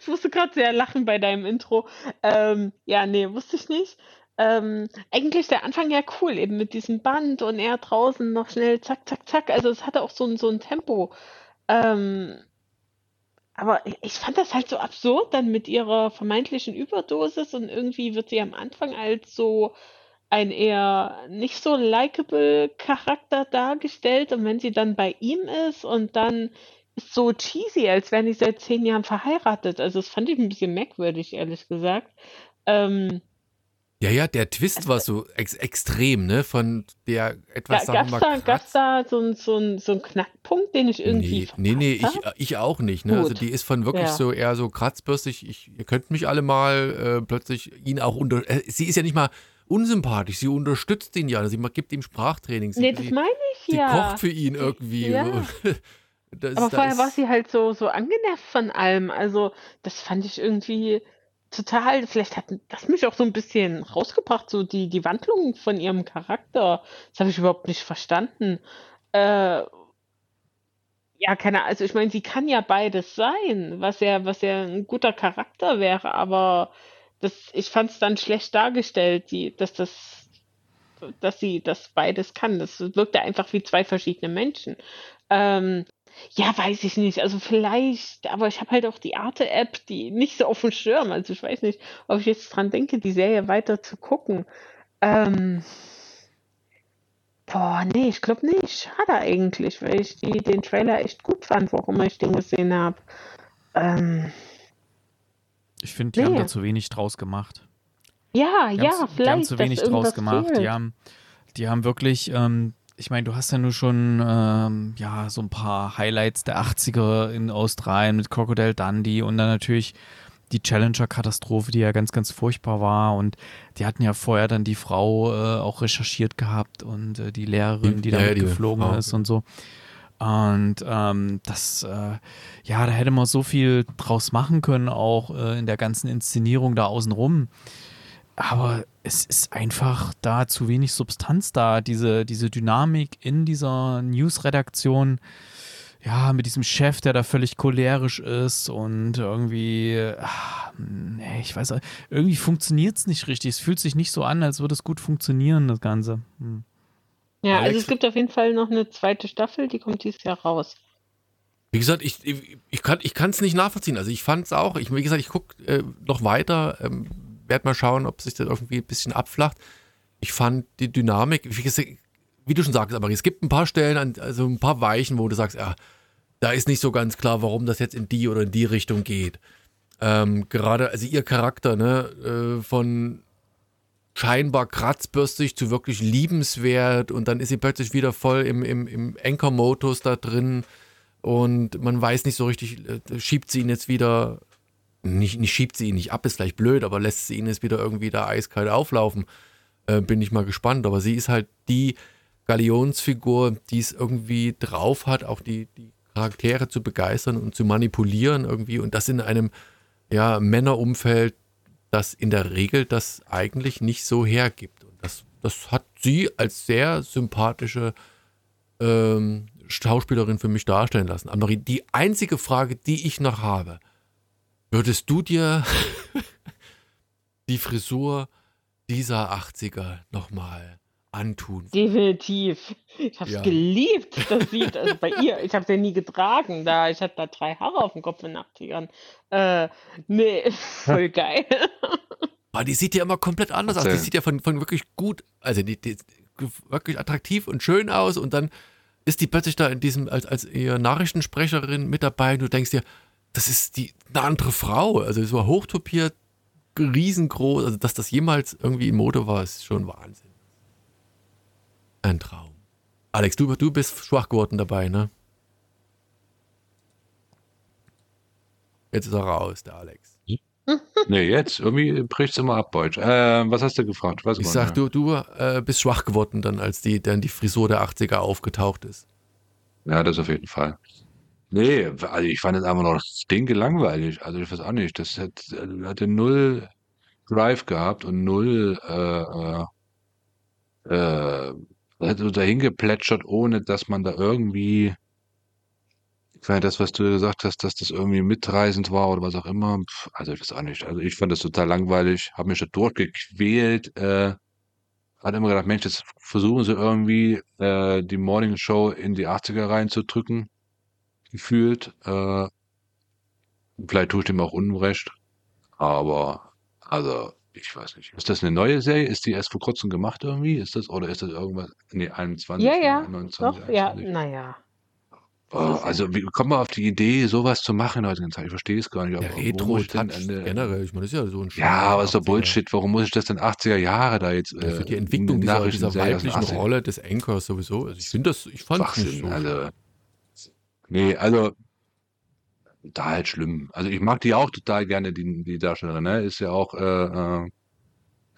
ich musste gerade sehr lachen bei deinem Intro. Ähm, ja, nee, wusste ich nicht. Ähm, eigentlich der Anfang ja cool, eben mit diesem Band und er draußen noch schnell zack, zack, zack. Also es hatte auch so ein, so ein Tempo. Ähm, aber ich- fand das halt so absurd dann mit ihrer vermeintlichen Überdosis und irgendwie wird sie am Anfang als so ein eher nicht so likable Charakter dargestellt und wenn sie dann bei ihm ist und dann ist so cheesy, als wären die seit zehn Jahren verheiratet. Also das fand ich ein bisschen merkwürdig, ehrlich gesagt. Ähm, Ja, ja, der Twist war so ex extrem, ne? Von der etwas, Ga- sagen Gab's wir da, mal, so ein, so ein, so ein Knackpunkt, den ich irgendwie Nee, nee, nee, ich, ich auch nicht. Ne? Also die ist von wirklich Ja. so eher so kratzbürstig. Ich, ihr könnt mich alle mal äh, plötzlich ihn auch unter. Äh, sie ist ja nicht mal unsympathisch. Sie unterstützt ihn ja. Sie gibt ihm Sprachtraining. Sie, Nee, das sie, meine ich sie ja. kocht für ihn irgendwie. Ja. Das, Aber vorher war sie halt so, so angenervt von allem. Also, das fand ich irgendwie total, vielleicht hat das mich auch so ein bisschen rausgebracht, so die, die Wandlung von ihrem Charakter. Das habe ich überhaupt nicht verstanden. Äh, ja, keine Ahnung, also ich meine, sie kann ja beides sein, was ja, was ja ein guter Charakter wäre, aber das, ich fand es dann schlecht dargestellt, die, dass das, dass sie das beides kann. Das wirkte einfach wie zwei verschiedene Menschen. Ähm, ja, weiß ich nicht. Also vielleicht, aber ich habe halt auch die Arte-App, die nicht so auf dem Schirm. Also ich weiß nicht, ob ich jetzt dran denke, die Serie weiter zu gucken. Ähm, boah, nee, ich glaube nicht. Schade eigentlich, weil ich die, den Trailer echt gut fand, warum ich den gesehen habe. Ähm, Ich finde, die haben Nee. da zu wenig draus gemacht. Ja, Die ja, haben, vielleicht. die haben zu wenig draus gemacht. fehlt. Die haben, die haben wirklich, ähm, ich meine, du hast ja nur schon ähm, ja, so ein paar Highlights der 80er in Australien mit Crocodile Dundee und dann natürlich die Challenger-Katastrophe, die ja ganz, ganz furchtbar war. Und die hatten ja vorher dann die Frau äh, auch recherchiert gehabt und äh, die Lehrerin, die Ja, da ja, die geflogen Frau. ist und so. Und ähm, das, äh, ja, da hätte man so viel draus machen können, auch äh, in der ganzen Inszenierung da außenrum. Aber es ist einfach da zu wenig Substanz da, diese, diese Dynamik in dieser News-Redaktion. Ja, mit diesem Chef, der da völlig cholerisch ist und irgendwie, ah, nee, ich weiß, irgendwie funktioniert es nicht richtig. Es fühlt sich nicht so an, als würde es gut funktionieren, das Ganze. Hm. Ja, Alex- also es gibt auf jeden Fall noch eine zweite Staffel, die kommt dieses Jahr raus. Wie gesagt, ich, ich, ich kann ich es nicht nachvollziehen. Also ich fand es auch, ich, wie gesagt, ich gucke äh, noch weiter, ähm, werde mal schauen, ob sich das irgendwie ein bisschen abflacht. Ich fand die Dynamik, wie, du schon sagst, aber es gibt ein paar Stellen, also ein paar Weichen, wo du sagst, ja, da ist nicht so ganz klar, warum das jetzt in die oder in die Richtung geht. Ähm, gerade, also ihr Charakter, ne, äh, von scheinbar kratzbürstig zu wirklich liebenswert und dann ist sie plötzlich wieder voll im, im, im Anchor-Modus da drin und man weiß nicht so richtig, äh, schiebt sie ihn jetzt wieder, nicht, nicht schiebt sie ihn nicht ab, ist vielleicht blöd, aber lässt sie ihn jetzt wieder irgendwie da eiskalt auflaufen. Äh, bin ich mal gespannt. Aber sie ist halt die Galionsfigur, die es irgendwie drauf hat, auch die, die Charaktere zu begeistern und zu manipulieren irgendwie und das in einem ja, Männerumfeld, das in der Regel das eigentlich nicht so hergibt. Und das, das hat sie als sehr sympathische ähm, Schauspielerin für mich darstellen lassen. Annemarie, die einzige Frage, die ich noch habe, würdest du dir die Frisur dieser 80er nochmal antun? Definitiv. Ich habe es Ja. geliebt, das sieht also bei ihr. Ich habe es ja nie getragen, da ich hatte da drei Haare auf dem Kopf in den 80ern. Äh, nee, voll geil. Aber die sieht ja immer komplett anders aus. Die sieht ja von, von wirklich gut, also die, die wirklich attraktiv und schön aus und dann ist die plötzlich da in diesem, als, als ihr Nachrichtensprecherin mit dabei und du denkst dir, das ist die eine andere Frau. Also so hochtopiert, riesengroß, also dass das jemals irgendwie in Mode war, ist schon Wahnsinn. Ein Traum. Alex, du, du bist schwach geworden dabei, ne? Jetzt ist er raus, der Alex. Nee, jetzt. Irgendwie bricht es immer ab, Deutsch. Äh, was hast du gefragt? Weiß Ich sag, du, du äh, bist schwach geworden dann, als die, dann die Frisur der 80er aufgetaucht ist. Ja, das auf jeden Fall. Nee, also ich fand es einfach noch stinke langweilig. Also ich weiß auch nicht. Das hat, hatte null Drive gehabt und null äh, äh, äh, hat so dahin geplätschert, ohne dass man da irgendwie, ich meine, das, was du gesagt hast, dass das irgendwie mitreißend war oder was auch immer, also ich weiß auch nicht. Also ich fand das total langweilig, habe mich da durchgequält, äh, hat immer gedacht, Mensch, jetzt versuchen sie irgendwie äh, die Morning Show in die 80er reinzudrücken, gefühlt. Äh, vielleicht tue ich dem auch Unrecht, aber also ich weiß nicht. Ist das eine neue Serie? Ist die erst vor kurzem gemacht irgendwie? Ist das oder ist das irgendwas? Nee, 21, Ja, ja, 29, Doch, ja, 21. naja. Oh, also wie kommt man auf die Idee, sowas zu machen in der heutigen Zeit? Ich verstehe es gar nicht. Wo muss ich eine- generell, ich meine, das ist ja so ein Ja, aber ist doch 80er. Bullshit. Warum muss ich das denn 80er Jahre da jetzt? Ja, für die äh, Entwicklung eine dieser, dieser weiblichen 80ern? Rolle des Anchors sowieso. Also ich finde das, ich fand es nicht so. also. Nee, also. Da halt schlimm. Also ich mag die auch total gerne, die, die Darstellerin, ne? Ist ja auch äh, äh,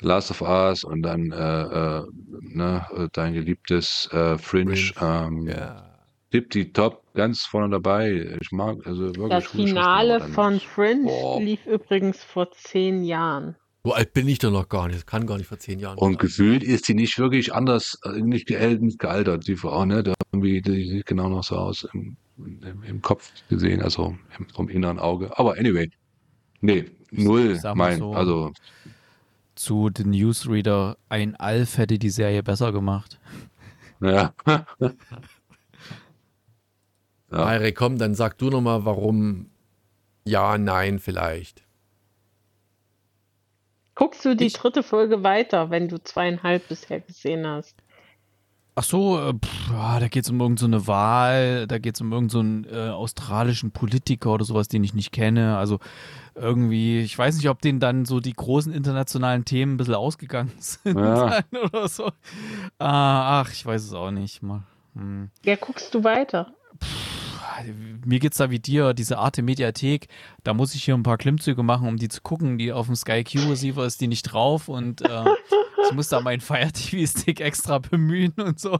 Last of Us und dann äh, äh, ne, dein geliebtes äh, Fringe. Fringe, Ähm, Ja. Tippi top, ganz vorne dabei. Ich mag also wirklich Das Finale von Fringe Boah. lief übrigens vor zehn Jahren. So alt bin ich doch noch gar nicht. Das kann gar nicht vor zehn Jahren Und sein. gefühlt ist die nicht wirklich anders, äh, nicht, gealtert, die Frau, ne? Da irgendwie, die sieht genau noch so aus im, im, im Kopf gesehen, also im, vom inneren Auge. Aber anyway, nee, null, mein, so. also, Zu The Newsreader, ein Alf hätte die Serie besser gemacht. ja. Ja. Komm, dann sag du nochmal, warum ja, nein, vielleicht. Guckst du die Ich- dritte Folge weiter, wenn du zweieinhalb bisher gesehen hast? Ach so, äh, pff, da geht es um irgendeine so Wahl, da geht es um irgendeinen so äh, australischen Politiker oder sowas, den ich nicht kenne. Also irgendwie, ich weiß nicht, ob denen dann so die großen internationalen Themen ein bisschen ausgegangen sind Ja. oder so. Ah, ach, ich weiß es auch nicht. Mal, hm. Ja, guckst du weiter. Mir geht's da wie dir, diese Arte Mediathek, da muss ich hier ein paar Klimmzüge machen, um die zu gucken. Die auf dem Sky Q Receiver ist die nicht drauf und äh, ich muss da meinen Fire TV Stick extra bemühen und so.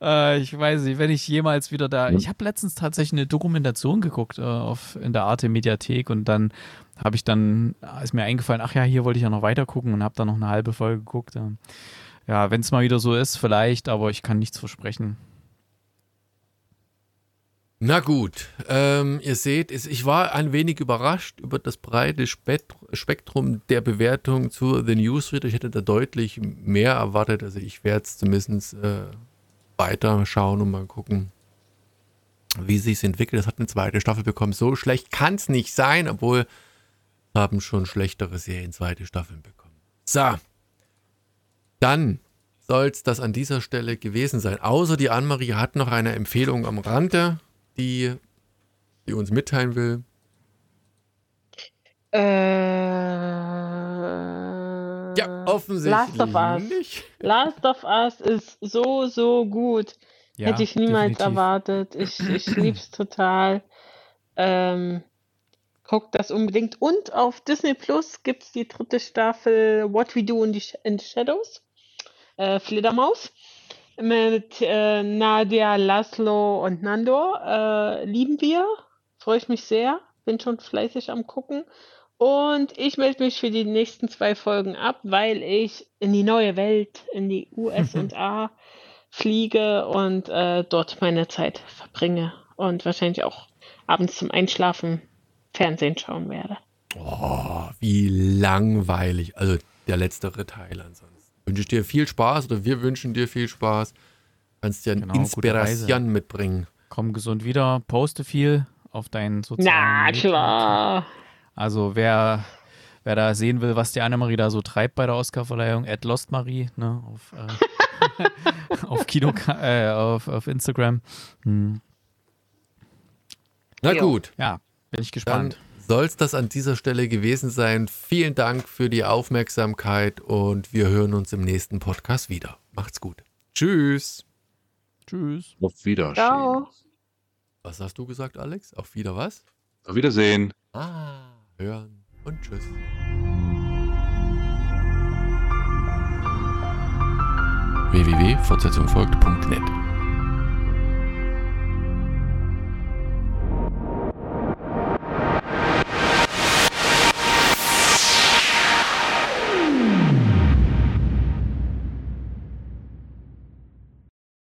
Äh, ich weiß nicht, wenn ich jemals wieder da. Ich habe letztens tatsächlich eine Dokumentation geguckt äh, auf, in der Arte Mediathek und dann habe ich dann, ist mir eingefallen, ach ja, hier wollte ich ja noch weiter gucken und habe dann noch eine halbe Folge geguckt. Äh, ja, wenn es mal wieder so ist, vielleicht, aber ich kann nichts versprechen. Na gut, ähm, ihr seht, ich war ein wenig überrascht über das breite Spekt- Spektrum der Bewertung zu The Newsreader. Ich hätte da deutlich mehr erwartet. Also ich werde es zumindest äh, weiter schauen und mal gucken, wie sich entwickelt. Das hat eine zweite Staffel bekommen. So schlecht kann es nicht sein, obwohl haben schon schlechtere Serien zweite Staffeln bekommen. So, dann soll es das an dieser Stelle gewesen sein. Außer die Annemarie hat noch eine Empfehlung am Rande, die, die uns mitteilen will. Äh, Ja, offensichtlich Last of Us. nicht. Last of Us ist so, so gut. Ja, Hätte ich niemals definitiv. erwartet. Ich, ich lieb's total. Ähm, guckt das unbedingt. Und auf Disney Plus gibt's die dritte Staffel What We Do in the, Sh- in the Shadows. Äh, Fledermaus. Mit äh, Nadia, Laszlo und Nando. Äh, lieben wir. Freue ich mich sehr. Bin schon fleißig am gucken. Und ich melde mich für die nächsten zwei Folgen ab, weil ich in die neue Welt, in die USA fliege und äh, dort meine Zeit verbringe und wahrscheinlich auch abends zum Einschlafen Fernsehen schauen werde. Oh, wie langweilig. Also der letztere Teil ansonsten. Wünsche ich dir viel Spaß oder wir wünschen dir viel Spaß. Kannst dir Genau. Inspiration mitbringen. Komm gesund wieder, poste viel auf deinen sozialen Na klar. Also wer, wer da sehen will, was die Annemarie da so treibt bei der Oscarverleihung, at Lostmarie, ne, auf, äh, auf Kino, äh, auf, auf Instagram. Hm. Na gut, Ja, bin ich dann gespannt. Soll es das an dieser Stelle gewesen sein. Vielen Dank für die Aufmerksamkeit und wir hören uns im nächsten Podcast wieder. Macht's gut. Tschüss. Tschüss. Auf Wiedersehen. Ciao. Was hast du gesagt, Alex? Auf wieder was? Auf Wiedersehen. Ah, hören und tschüss. www.fortsetzungfolgt.net